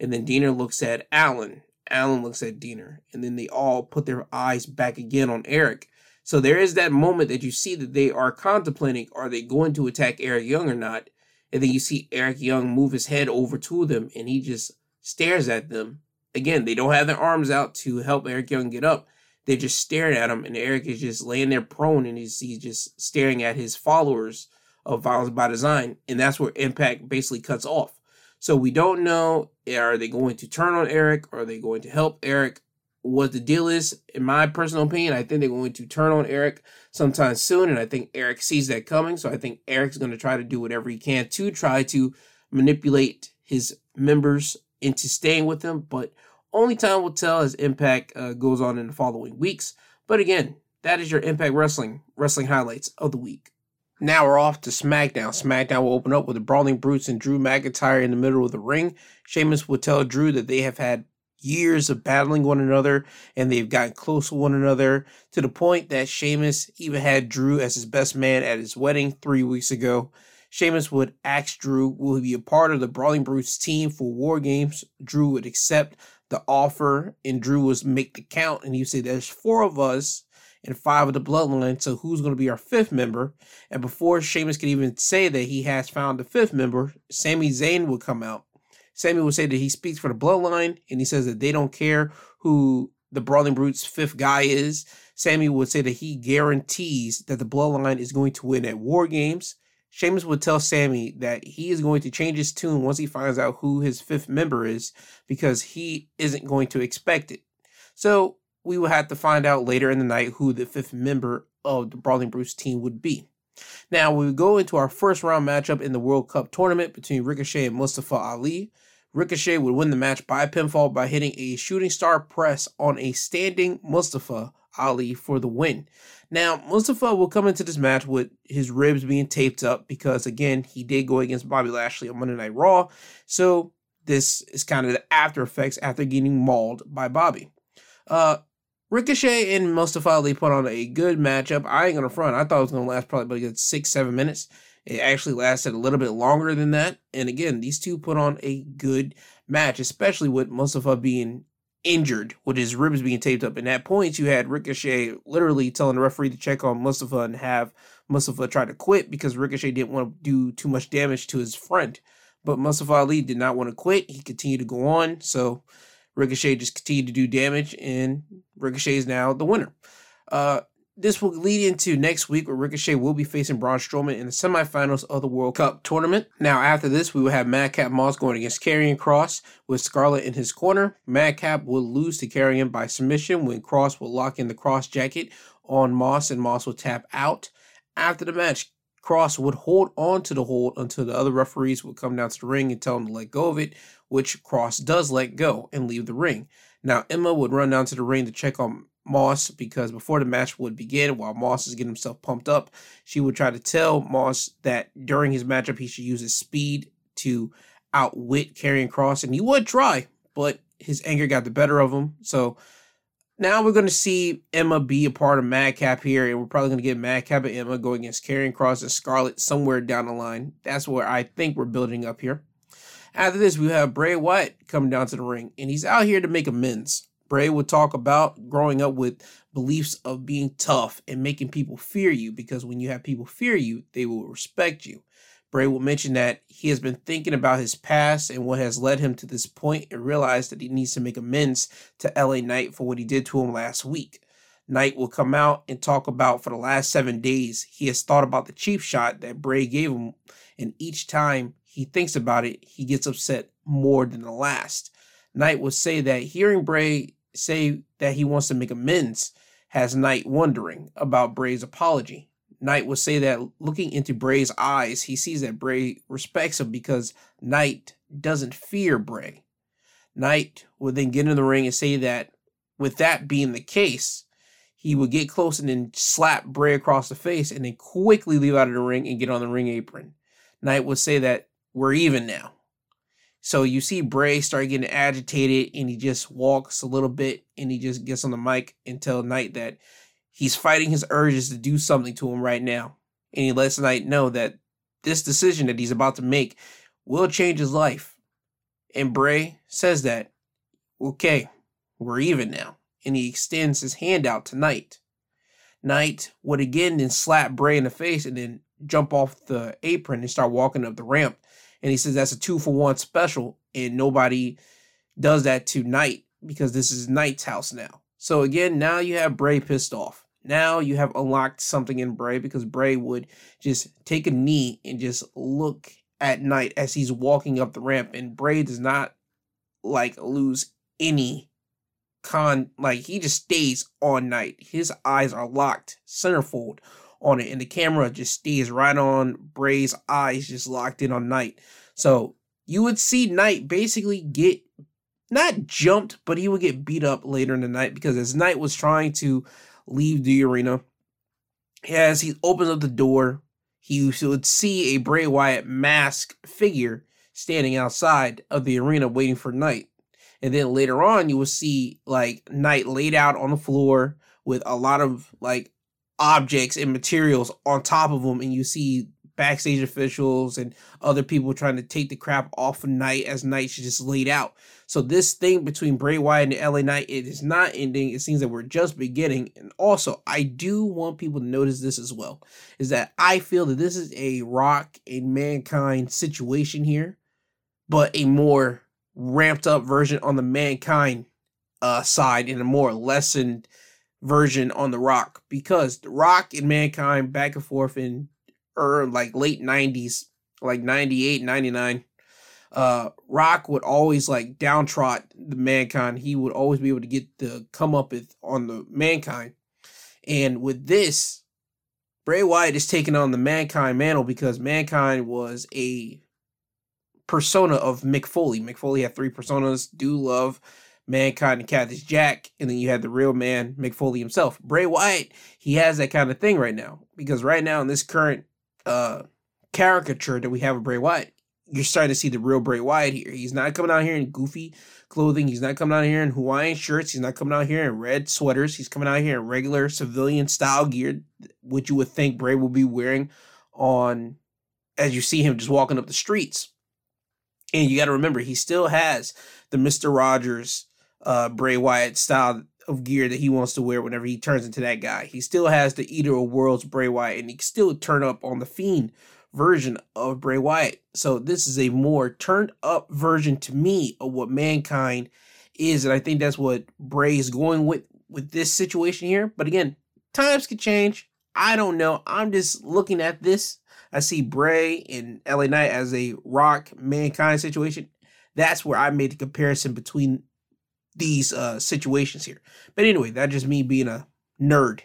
And then Deaner looks at Alan. Alan looks at Deaner. And then they all put their eyes back again on Eric. So there is that moment that you see that they are contemplating are they going to attack Eric Young or not? And then you see Eric Young move his head over to them and he just stares at them. Again, they don't have their arms out to help Eric Young get up. They're just staring at him, and Eric is just laying there prone and he's, he's just staring at his followers of Violence by Design. And that's where Impact basically cuts off. So we don't know are they going to turn on Eric? Are they going to help Eric? What the deal is, in my personal opinion, I think they're going to turn on Eric sometime soon, and I think Eric sees that coming. So I think Eric's going to try to do whatever he can to try to manipulate his members into staying with him. But only time will tell as Impact uh, goes on in the following weeks. But again, that is your Impact Wrestling wrestling highlights of the week. Now we're off to SmackDown. SmackDown will open up with the Brawling Brutes and Drew McIntyre in the middle of the ring. Sheamus will tell Drew that they have had years of battling one another and they've gotten close to one another to the point that Sheamus even had Drew as his best man at his wedding three weeks ago. Sheamus would ask Drew, will he be a part of the Brawling Brutes team for War Games? Drew would accept the offer and Drew was make the count and he would say there's four of us and five of the bloodline. So who's going to be our fifth member? And before Sheamus could even say that he has found the fifth member, Sami Zayn would come out. Sami would say that he speaks for the bloodline and he says that they don't care who the Brawling Brutes fifth guy is. Sami would say that he guarantees that the bloodline is going to win at War Games. Sheamus would tell Sami that he is going to change his tune once he finds out who his fifth member is because he isn't going to expect it. So we will have to find out later in the night who the fifth member of the Brawling Brutes team would be. Now we go into our first round matchup in the World Cup tournament between Ricochet and Mustafa Ali. Ricochet would win the match by pinfall by hitting a shooting star press on a standing Mustafa Ali for the win. Now, Mustafa will come into this match with his ribs being taped up because, again, he did go against Bobby Lashley on Monday Night Raw. So, this is kind of the after effects after getting mauled by Bobby. Uh, Ricochet and Mustafa Ali put on a good matchup. I ain't gonna front. I thought it was gonna last probably about six, seven minutes. It actually lasted a little bit longer than that. And again, these two put on a good match, especially with Mustafa being injured, with his ribs being taped up. And at points, you had Ricochet literally telling the referee to check on Mustafa and have Mustafa try to quit because Ricochet didn't want to do too much damage to his friend. But Mustafa Ali did not want to quit. He continued to go on. So Ricochet just continued to do damage, and Ricochet is now the winner. Uh, this will lead into next week where Ricochet will be facing Braun Strowman in the semifinals of the World Cup tournament. Now, after this, we will have Madcap Moss going against Karrion Kross with Scarlett in his corner. Madcap will lose to Karrion by submission when Kross will lock in the cross jacket on Moss and Moss will tap out. After the match, Kross would hold on to the hold until the other referees would come down to the ring and tell him to let go of it, which Kross does let go and leave the ring. Now, Emma would run down to the ring to check on Moss because before the match would begin, while Moss is getting himself pumped up, she would try to tell Moss that during his matchup he should use his speed to outwit Karrion Kross, and he would try, but his anger got the better of him. So now we're going to see Emma be a part of Madcap here, and we're probably going to get Madcap and Emma going against Karrion Kross and Scarlett somewhere down the line. That's where I think we're building up here. After this, we have Bray Wyatt coming down to the ring, and he's out here to make amends. Bray will talk about growing up with beliefs of being tough and making people fear you because when you have people fear you, they will respect you. Bray will mention that he has been thinking about his past and what has led him to this point and realized that he needs to make amends to LA Knight for what he did to him last week. Knight will come out and talk about for the last seven days, he has thought about the cheap shot that Bray gave him, and each time he thinks about it, he gets upset more than the last. Knight will say that hearing Bray say that he wants to make amends has Knight wondering about Bray's apology. Knight would say that looking into Bray's eyes, he sees that Bray respects him because Knight doesn't fear Bray. Knight would then get in the ring and say that with that being the case, he would get close and then slap Bray across the face and then quickly leave out of the ring and get on the ring apron. Knight would say that we're even now. So you see Bray start getting agitated and he just walks a little bit and he just gets on the mic and tell Knight that he's fighting his urges to do something to him right now. And he lets Knight know that this decision that he's about to make will change his life. And Bray says that, okay, we're even now. And he extends his hand out to Knight. Knight would again then slap Bray in the face and then jump off the apron and start walking up the ramp and he says that's a two for one special, and nobody does that to Knight because this is Knight's house now. So again, now you have Bray pissed off. Now you have unlocked something in Bray because Bray would just take a knee and just look at Knight as he's walking up the ramp, and Bray does not like lose any con like he just stays on Knight. His eyes are locked centerfold on it, and the camera just stays right on Bray's eyes, just locked in on Knight. So you would see Knight basically get not jumped, but he would get beat up later in the night because as Knight was trying to leave the arena, as he opens up the door, he would see a Bray Wyatt mask figure standing outside of the arena waiting for Knight. And then later on, you will see like Knight laid out on the floor with a lot of like objects and materials on top of him, and you see backstage officials and other people trying to take the crap off of Knight as Knight's just laid out. So this thing between Bray Wyatt and LA Knight, it is not ending. It seems that we're just beginning. And also, I do want people to notice this as well, is that I feel that this is a Rock and Mankind situation here, but a more ramped up version on the Mankind uh, side and a more lessened version on the Rock because the Rock and Mankind back and forth in or like late 90s, like 98, 99, uh, Rock would always like downtrot the Mankind. He would always be able to get the come up with on the Mankind. And with this, Bray Wyatt is taking on the Mankind mantle because Mankind was a persona of Mick Foley. Mick Foley had three personas: Dude Love, Mankind, and Cactus Jack, and then you had the real man, Mick Foley himself. Bray Wyatt, he has that kind of thing right now because right now in this current uh, caricature that we have of Bray Wyatt, you're starting to see the real Bray Wyatt here. He's not coming out here in goofy clothing. He's not coming out here in Hawaiian shirts. He's not coming out here in red sweaters. He's coming out here in regular civilian style gear, which you would think Bray will be wearing on as you see him just walking up the streets. And you got to remember, he still has the Mister Rogers, uh, Bray Wyatt style of gear that he wants to wear whenever he turns into that guy. He still has the Eater of Worlds Bray Wyatt, and he can still turn up on the Fiend version of Bray Wyatt. So this is a more turned up version to me of what Mankind is, and I think that's what Bray is going with with this situation here. But again, times could change. I don't know. I'm just looking at this. I see Bray and LA Knight as a Rock Mankind situation. That's where I made the comparison between these uh, situations here. But anyway, that's just me being a nerd.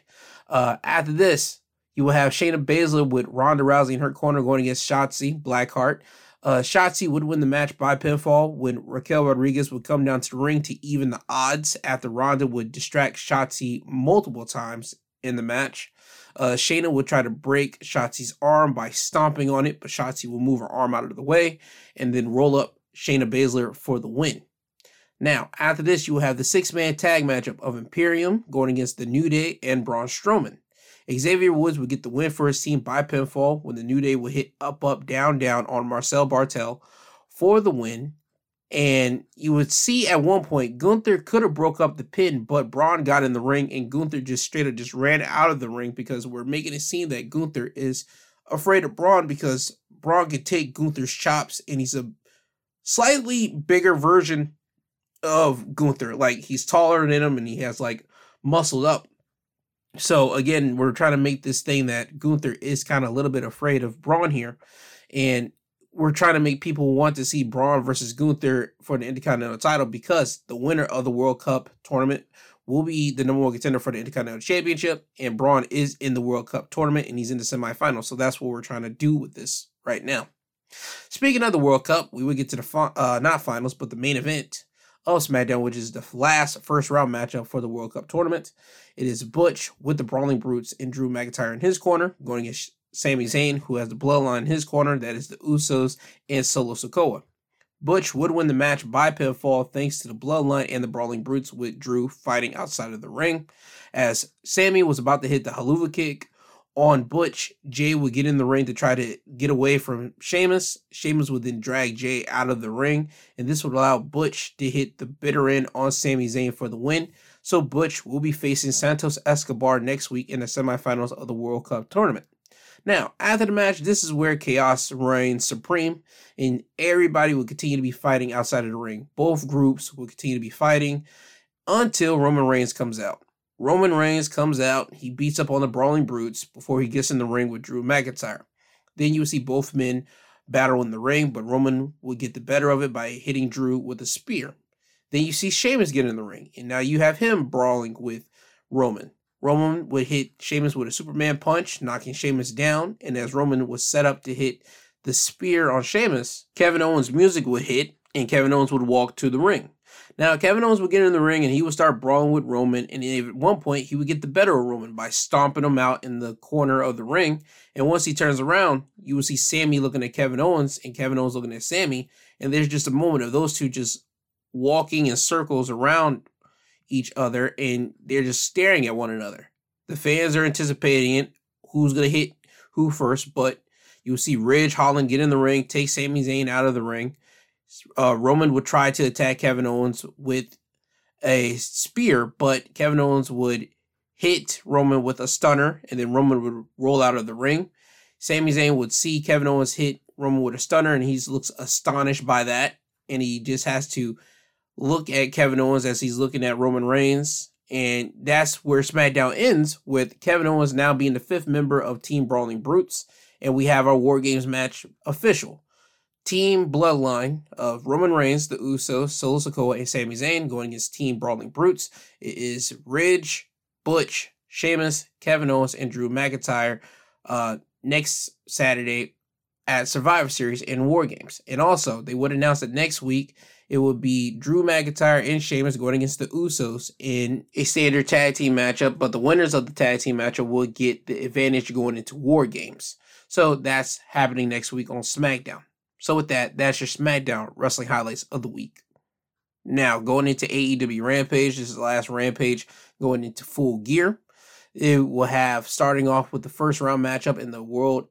Uh, after this, you will have Shayna Baszler with Ronda Rousey in her corner going against Shotzi Blackheart. Uh, Shotzi would win the match by pinfall when Raquel Rodriguez would come down to the ring to even the odds after Ronda would distract Shotzi multiple times in the match. Uh, Shayna would try to break Shotzi's arm by stomping on it, but Shotzi will move her arm out of the way and then roll up Shayna Baszler for the win. Now, after this, you will have the six man tag matchup of Imperium going against the New Day and Braun Strowman. Xavier Woods would get the win for his team by pinfall when the New Day would hit up, up, down, down on Marcel Barthel for the win. And you would see at one point Gunther could have broke up the pin, but Braun got in the ring and Gunther just straight up just ran out of the ring because we're making it seem that Gunther is afraid of Braun because Braun could take Gunther's chops and he's a slightly bigger version of Gunther. Like he's taller than him and he has like muscled up. So again, we're trying to make this thing that Gunther is kind of a little bit afraid of Braun here. And we're trying to make people want to see Braun versus Gunther for the Intercontinental title because the winner of the World Cup tournament will be the number one contender for the Intercontinental Championship. And Braun is in the World Cup tournament and he's in the semifinals. So that's what we're trying to do with this right now. Speaking of the World Cup, we would get to the uh, not finals, but the main event of SmackDown, which is the last first round matchup for the World Cup tournament. It is Butch with the Brawling Brutes and Drew McIntyre in his corner, going against Sami Zayn, who has the bloodline in his corner, that is the Usos and Solo Sikoa. Butch would win the match by pinfall thanks to the bloodline and the Brawling Brutes, with Drew fighting outside of the ring. As Sami was about to hit the Helluva Kick, on Butch, Jay would get in the ring to try to get away from Sheamus. Sheamus would then drag Jay out of the ring, and this would allow Butch to hit the bitter end on Sami Zayn for the win. So Butch will be facing Santos Escobar next week in the semifinals of the World Cup tournament. Now, after the match, this is where chaos reigns supreme, and everybody will continue to be fighting outside of the ring. Both groups will continue to be fighting until Roman Reigns comes out. Roman Reigns comes out, he beats up on the Brawling Brutes before he gets in the ring with Drew McIntyre. Then you see both men battle in the ring, but Roman would get the better of it by hitting Drew with a spear. Then you see Sheamus get in the ring, and now you have him brawling with Roman. Roman would hit Sheamus with a Superman punch, knocking Sheamus down, and as Roman was set up to hit the spear on Sheamus, Kevin Owens' music would hit, and Kevin Owens would walk to the ring. Now, Kevin Owens would get in the ring and he would start brawling with Roman. And at one point, he would get the better of Roman by stomping him out in the corner of the ring. And once he turns around, you will see Sami looking at Kevin Owens and Kevin Owens looking at Sami. And there's just a moment of those two just walking in circles around each other and they're just staring at one another. The fans are anticipating it, who's going to hit who first, but you'll see Ridge Holland get in the ring, take Sami Zayn out of the ring uh, Roman would try to attack Kevin Owens with a spear, but Kevin Owens would hit Roman with a stunner, and then Roman would roll out of the ring. Sami Zayn would see Kevin Owens hit Roman with a stunner, and he looks astonished by that, and he just has to look at Kevin Owens as he's looking at Roman Reigns. And that's where SmackDown ends with Kevin Owens now being the fifth member of Team Brawling Brutes. And we have our War Games match official team bloodline of Roman Reigns, the Usos, Solo Sikoa, and Sami Zayn going against Team Brawling Brutes. It is Ridge, Butch, Sheamus, Kevin Owens, and Drew McIntyre uh, next Saturday at Survivor Series in War Games. And also, they would announce that next week it would be Drew McIntyre and Sheamus going against the Usos in a standard tag team matchup, but the winners of the tag team matchup will get the advantage going into War Games. So that's happening next week on SmackDown. So with that, that's your SmackDown wrestling highlights of the week. Now going into AEW Rampage, this is the last Rampage going into full gear. It will have starting off with the first round matchup in the World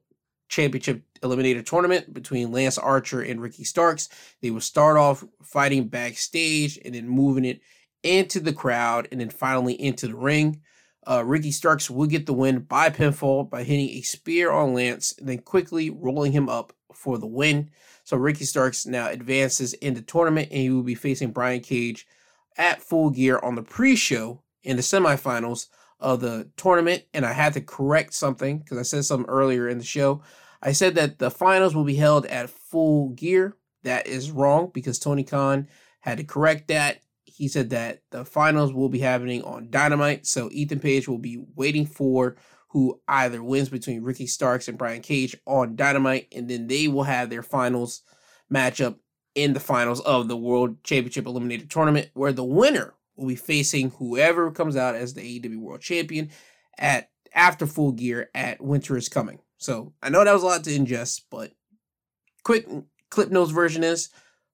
Championship Eliminator Tournament between Lance Archer and Ricky Starks. They will start off fighting backstage and then moving it into the crowd and then finally into the ring. Uh, Ricky Starks will get the win by pinfall by hitting a spear on Lance and then quickly rolling him up for the win. So Ricky Starks now advances in the tournament and he will be facing Brian Cage at full gear on the pre-show in the semifinals of the tournament. And I had to correct something because I said something earlier in the show. I said that the finals will be held at full gear. That is wrong because Tony Khan had to correct that. He said that the finals will be happening on Dynamite. So Ethan Page will be waiting for who either wins between Ricky Starks and Brian Cage on Dynamite, and then they will have their finals matchup in the finals of the World Championship Eliminator Tournament, where the winner will be facing whoever comes out as the AEW World Champion at after full gear at Winter is Coming. So I know that was a lot to ingest, but quick clip notes version is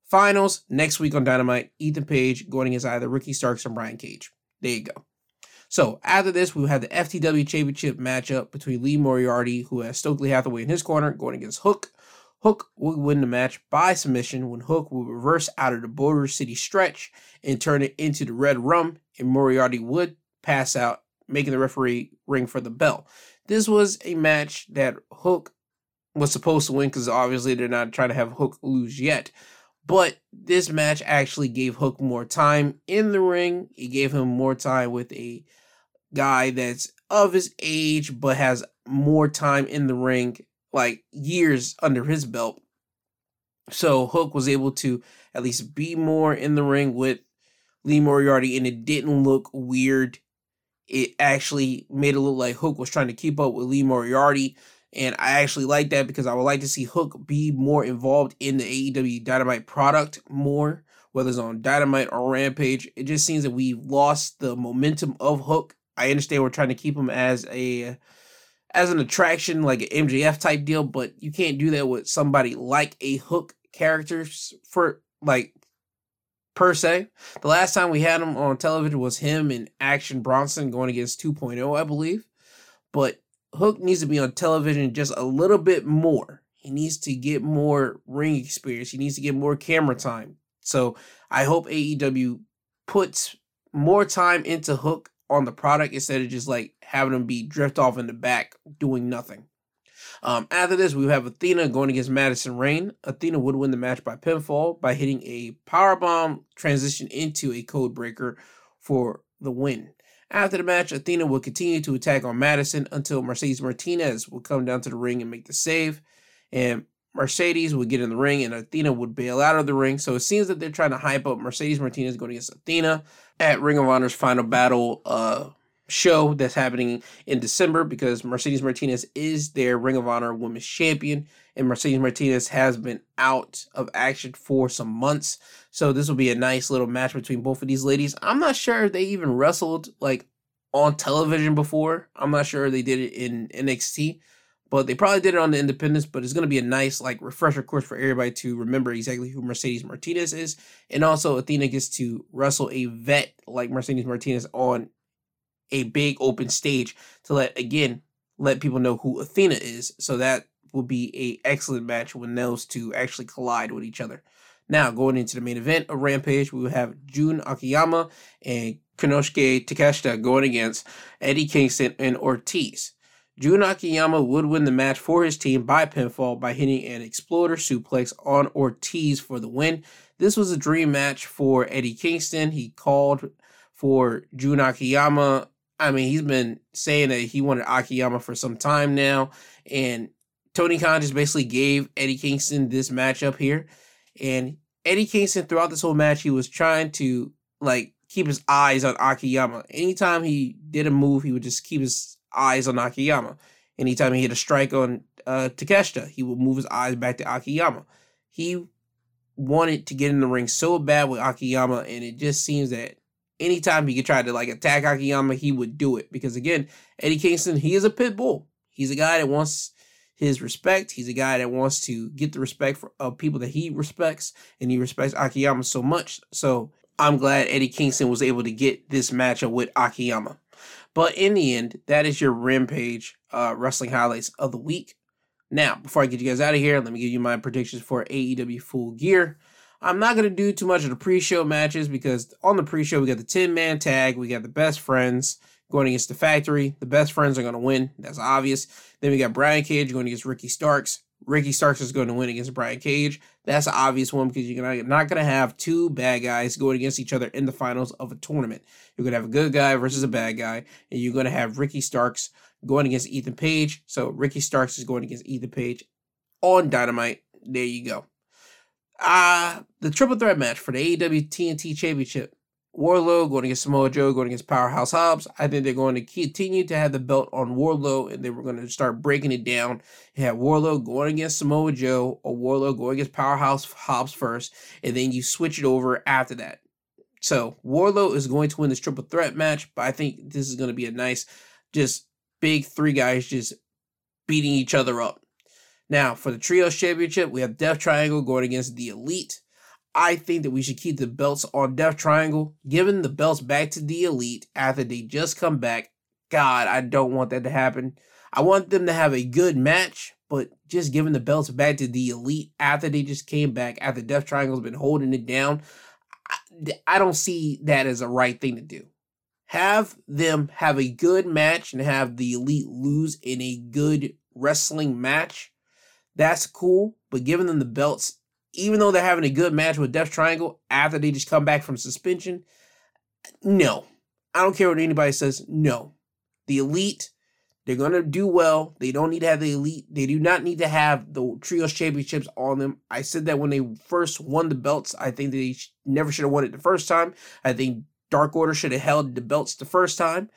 finals next week on Dynamite. Ethan Page going against either Ricky Starks or Brian Cage. There you go. So after this, we have the FTW Championship matchup between Lee Moriarty, who has Stokely Hathaway in his corner, going against Hook. Hook will win the match by submission when Hook will reverse out of the Border City stretch and turn it into the Red Rum, and Moriarty would pass out, making the referee ring for the bell. This was a match that Hook was supposed to win because obviously they're not trying to have Hook lose yet. But this match actually gave Hook more time in the ring. It gave him more time with a guy that's of his age but has more time in the ring, like years under his belt. So Hook was able to at least be more in the ring with Lee Moriarty, and it didn't look weird. It actually made it look like Hook was trying to keep up with Lee Moriarty. And I actually like that because I would like to see Hook be more involved in the AEW Dynamite product more, whether it's on Dynamite or Rampage. It just seems that we've lost the momentum of Hook I understand we're trying to keep him as a as an attraction, like an MJF type deal, but you can't do that with somebody like a Hook character for like per se. The last time we had him on television was him and Action Bronson going against 2.0, I believe. But Hook needs to be on television just a little bit more. He needs to get more ring experience. He needs to get more camera time. So I hope AEW puts more time into Hook on the product instead of just like having him be drift off in the back doing nothing. Um, after this, we have Athena going against Madison Rayne. Athena would win the match by pinfall by hitting a power bomb transition into a code breaker for the win. After the match, Athena would continue to attack on Madison until Mercedes Martinez would come down to the ring and make the save. And Mercedes would get in the ring and Athena would bail out of the ring. So it seems that they're trying to hype up Mercedes Martinez going against Athena at Ring of Honor's final battle uh, show that's happening in December because Mercedes Martinez is their Ring of Honor Women's Champion and Mercedes Martinez has been out of action for some months. So this will be a nice little match between both of these ladies. I'm not sure if they even wrestled like on television before. I'm not sure they did it in NXT, but they probably did it on the Independence. But it's going to be a nice like refresher course for everybody to remember exactly who Mercedes Martinez is, and also Athena gets to wrestle a vet like Mercedes Martinez on a big open stage to let again let people know who Athena is. So that will be a excellent match when those two actually collide with each other. Now, going into the main event of Rampage, we will have Jun Akiyama and Konosuke Takeshita going against Eddie Kingston and Ortiz. Jun Akiyama would win the match for his team by pinfall by hitting an exploder suplex on Ortiz for the win. This was a dream match for Eddie Kingston. He called for Jun Akiyama. I mean, he's been saying that he wanted Akiyama for some time now, and Tony Khan just basically gave Eddie Kingston this matchup here. And Eddie Kingston, throughout this whole match, he was trying to like keep his eyes on Akiyama. Anytime he did a move, he would just keep his eyes on Akiyama. Anytime he hit a strike on uh, Takeshita, he would move his eyes back to Akiyama. He wanted to get in the ring so bad with Akiyama, and it just seems that anytime he could try to like attack Akiyama, he would do it. Because again, Eddie Kingston, he is a pit bull. He's a guy that wants his respect. He's a guy that wants to get the respect for, of people that he respects, and he respects Akiyama so much. So I'm glad Eddie Kingston was able to get this matchup with Akiyama. But in the end, that is your Rampage uh, wrestling highlights of the week. Now, before I get you guys out of here, let me give you my predictions for AEW Full Gear. I'm not going to do too much of the pre-show matches because on the pre-show we got the 10-man tag, we got the best friends, going against the factory. The best friends are going to win. That's obvious. Then we got Brian Cage going against Ricky Starks. Ricky Starks is going to win against Brian Cage. That's an obvious one because you're not going to have two bad guys going against each other in the finals of a tournament. You're going to have a good guy versus a bad guy, and you're going to have Ricky Starks going against Ethan Page. So Ricky Starks is going against Ethan Page on Dynamite. There you go. Uh, the triple threat match for the AEW TNT Championship Wardlow going against Samoa Joe, going against Powerhouse Hobbs. I think they're going to continue to have the belt on Wardlow, and they were going to start breaking it down. You have Wardlow going against Samoa Joe, or Wardlow going against Powerhouse Hobbs first, and then you switch it over after that. So Wardlow is going to win this triple threat match, but I think this is going to be a nice, just big three guys just beating each other up. Now for the Trios Championship, we have Death Triangle going against the Elite. I think that we should keep the belts on Death Triangle, giving the belts back to the Elite after they just come back. God, I don't want that to happen. I want them to have a good match, but just giving the belts back to the Elite after they just came back, after Death Triangle's been holding it down, I, I don't see that as a right thing to do. Have them have a good match and have the Elite lose in a good wrestling match. That's cool, but giving them the belts even though they're having a good match with Death Triangle after they just come back from suspension, no. I don't care what anybody says. No. The Elite, they're to do well. They don't need to have the Elite. They do not need to have the Trios Championships on them. I said that when they first won the belts. I think they never should have won it the first time. I think Dark Order should have held the belts the first time.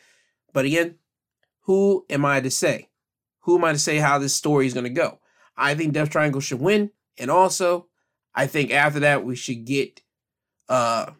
But again, who am I to say? Who am I to say how this story is to go? I think Death Triangle should win. And also, I think after that we should get uh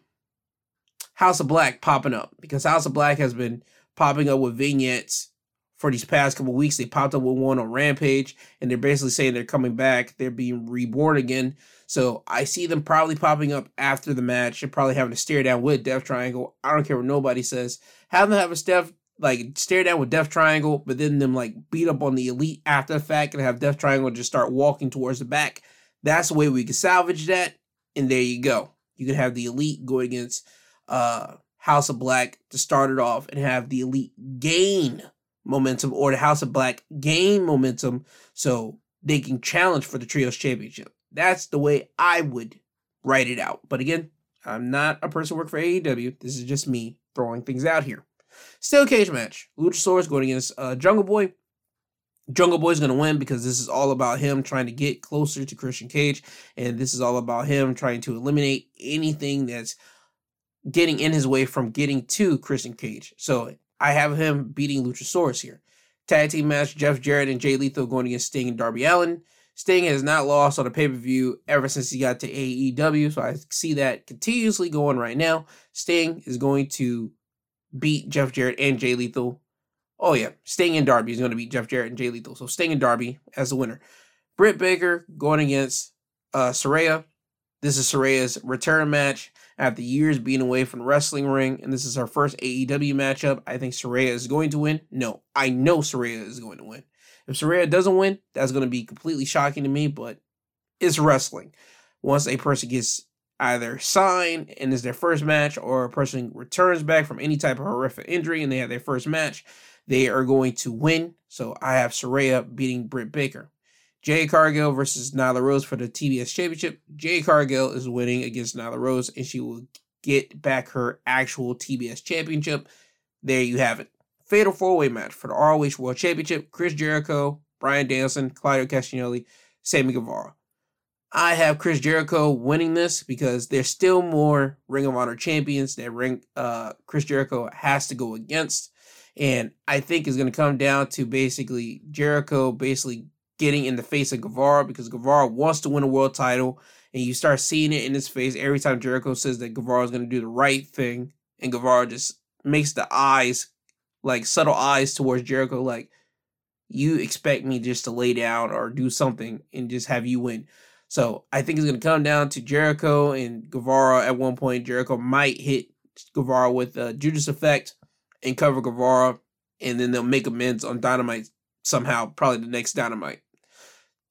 House of Black popping up because House of Black has been popping up with vignettes for these past couple weeks. They popped up with one on Rampage, and they're basically saying they're coming back. They're being reborn again. So I see them probably popping up after the match and probably having to stare down with Death Triangle. I don't care what nobody says. Have them have a Steph like stare down with Death Triangle, but then them like beat up on the Elite after the fact and have Death Triangle just start walking towards the back that's the way we can salvage that. And there you go. You can have the elite go against uh, House of Black to start it off and have the elite gain momentum or the House of Black gain momentum so they can challenge for the Trios Championship. That's the way I would write it out. But again, I'm not a person who work for AEW. This is just me throwing things out here. Steel cage match. Luchasaurus going against uh, Jungle Boy. Jungle Boy's going to win because this is all about him trying to get closer to Christian Cage. And this is all about him trying to eliminate anything that's getting in his way from getting to Christian Cage. So I have him beating Luchasaurus here. Tag team match Jeff Jarrett and Jay Lethal going against Sting and Darby Allin. Sting has not lost on a pay per view ever since he got to AEW. So I see that continuously going right now. Sting is going to beat Jeff Jarrett and Jay Lethal. Oh, yeah. Sting and Darby is going to beat Jeff Jarrett and Jay Lethal. So Sting and Darby as the winner. Britt Baker going against uh, Saraya. This is Saraya's return match after years being away from the wrestling ring, and this is her first AEW matchup. I think Saraya is going to win. No, I know Saraya is going to win. If Saraya doesn't win, that's going to be completely shocking to me, but it's wrestling. Once a person gets either signed and is their first match, or a person returns back from any type of horrific injury and they have their first match, they are going to win. So I have Saraya beating Britt Baker. Jade Cargill versus Nyla Rose for the TBS Championship. Jade Cargill is winning against Nyla Rose, and she will get back her actual TBS Championship. There you have it. Fatal four way match for the ROH World Championship Chris Jericho, Bryan Danielson, Claudio Castagnoli, Sammy Guevara. I have Chris Jericho winning this because there's still more Ring of Honor champions that Ring uh, Chris Jericho has to go against. And I think it's going to come down to basically Jericho basically getting in the face of Guevara because Guevara wants to win a world title. And you start seeing it in his face every time Jericho says that Guevara is going to do the right thing. And Guevara just makes the eyes like subtle eyes towards Jericho, like you expect me just to lay down or do something and just have you win. So I think it's going to come down to Jericho and Guevara at one point. Jericho might hit Guevara with a Judas effect and cover Guevara, and then they'll make amends on Dynamite somehow, probably the next Dynamite.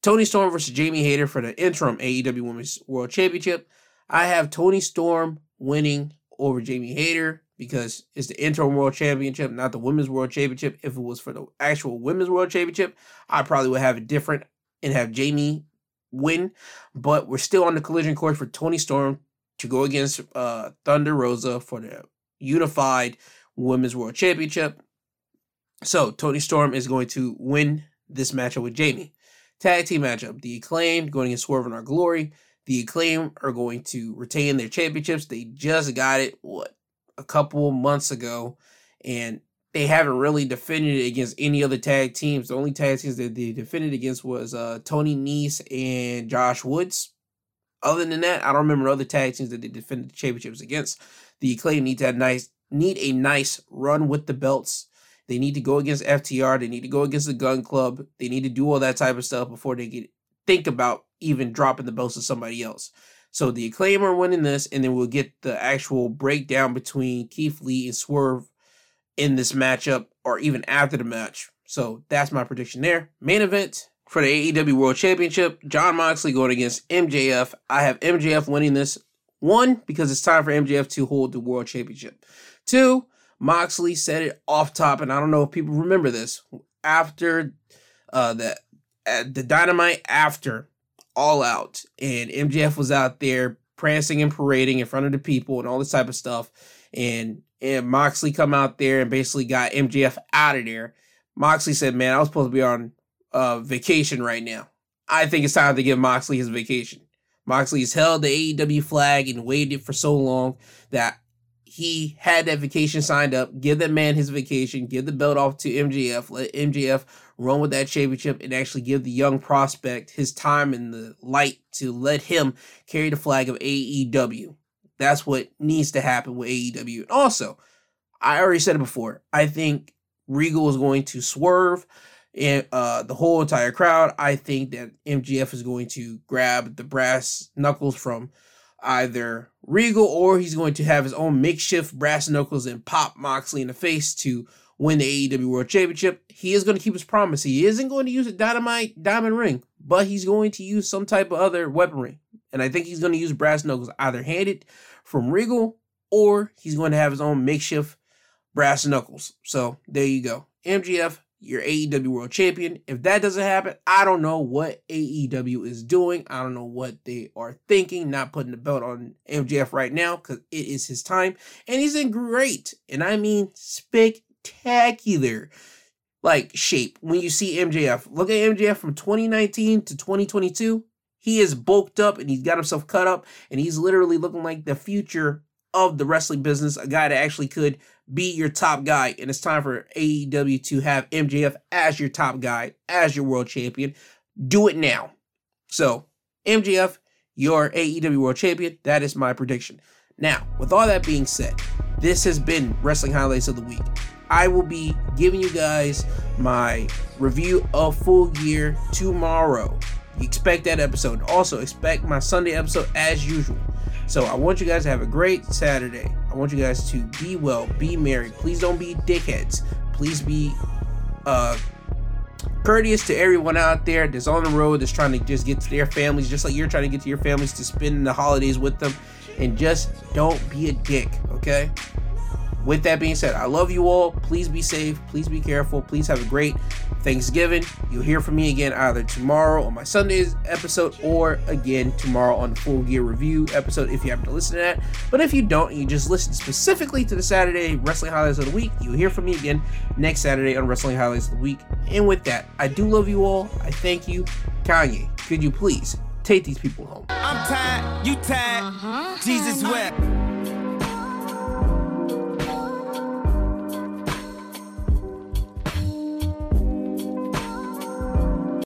Toni Storm versus Jamie Hayter for the interim AEW Women's World Championship. I have Toni Storm winning over Jamie Hayter because it's the interim world championship, not the women's world championship. If it was for the actual women's world championship, I probably would have it different and have Jamie win. But we're still on the collision course for Toni Storm to go against uh, Thunder Rosa for the unified women's world championship. So Toni Storm is going to win this matchup with Jamie. Tag team matchup: The Acclaimed going against Swerve in Our Glory. The Acclaim are going to retain their championships. They just got it what a couple months ago, and they haven't really defended it against any other tag teams. The only tag teams that they defended against was uh, Tony Nese and Josh Woods. Other than that, I don't remember other tag teams that they defended the championships against. The Acclaim need to have nice need a nice run with the belts. They need to go against FTR. They need to go against the Gun Club. They need to do all that type of stuff before they get think about even dropping the belts to somebody else. So the acclaim are winning this, and then we'll get the actual breakdown between Keith Lee and Swerve in this matchup, or even after the match. So that's my prediction there. Main event for the AEW World Championship: Jon Moxley going against MJF. I have MJF winning this. One, because it's time for MJF to hold the World Championship. Two, Moxley said it off top, and I don't know if people remember this. After uh, the uh, the Dynamite after all out. And MJF was out there prancing and parading in front of the people and all this type of stuff. And and Moxley come out there and basically got MJF out of there. Moxley said, "Man, I was supposed to be on uh, vacation right now. I think it's time to give Moxley his vacation." Moxley has held the AEW flag and waited for so long that he had that vacation signed up. Give that man his vacation. Give the belt off to MJF. Let MJF run with that championship and actually give the young prospect his time in the light to let him carry the flag of AEW. That's what needs to happen with AEW. And also, I already said it before. I think Regal is going to swerve and uh, the whole entire crowd. I think that MJF is going to grab the brass knuckles from either Regal or he's going to have his own makeshift brass knuckles and pop Moxley in the face to win the AEW World Championship. He is going to keep his promise. He isn't going to use a dynamite diamond ring, but he's going to use some type of other weaponry. And I think he's going to use brass knuckles either handed from Regal or he's going to have his own makeshift brass knuckles. So there you go. MJF, your AEW World Champion. If that doesn't happen, I don't know what AEW is doing. I don't know what they are thinking, not putting the belt on MJF right now because it is his time. And he's in great, and I mean spectacular like shape when you see MJF. Look at MJF from 2019 to 2022. He is bulked up and he's got himself cut up and he's literally looking like the future of the wrestling business, a guy that actually could be your top guy. And it's time for AEW to have MJF as your top guy, as your world champion. Do it now. So, MJF, your AEW world champion. That is my prediction. Now, with all that being said, this has been Wrestling Highlights of the Week. I will be giving you guys my review of Full Gear tomorrow. Expect that episode. Also, expect my Sunday episode as usual. So, I want you guys to have a great Saturday. I want you guys to be well, be merry. Please don't be dickheads. Please be uh, courteous to everyone out there that's on the road that's trying to just get to their families, just like you're trying to get to your families to spend the holidays with them. And just don't be a dick, okay? With that being said, I love you all. Please be safe. Please be careful. Please have a great Thanksgiving. You'll hear from me again either tomorrow on my Sunday's episode or again tomorrow on the Full Gear Review episode if you happen to listen to that. But if you don't and you just listen specifically to the Saturday Wrestling Highlights of the Week, you'll hear from me again next Saturday on Wrestling Highlights of the Week. And with that, I do love you all. I thank you. Kanye, could you please take these people home? I'm tired, you tired. Uh-huh. Jesus wept.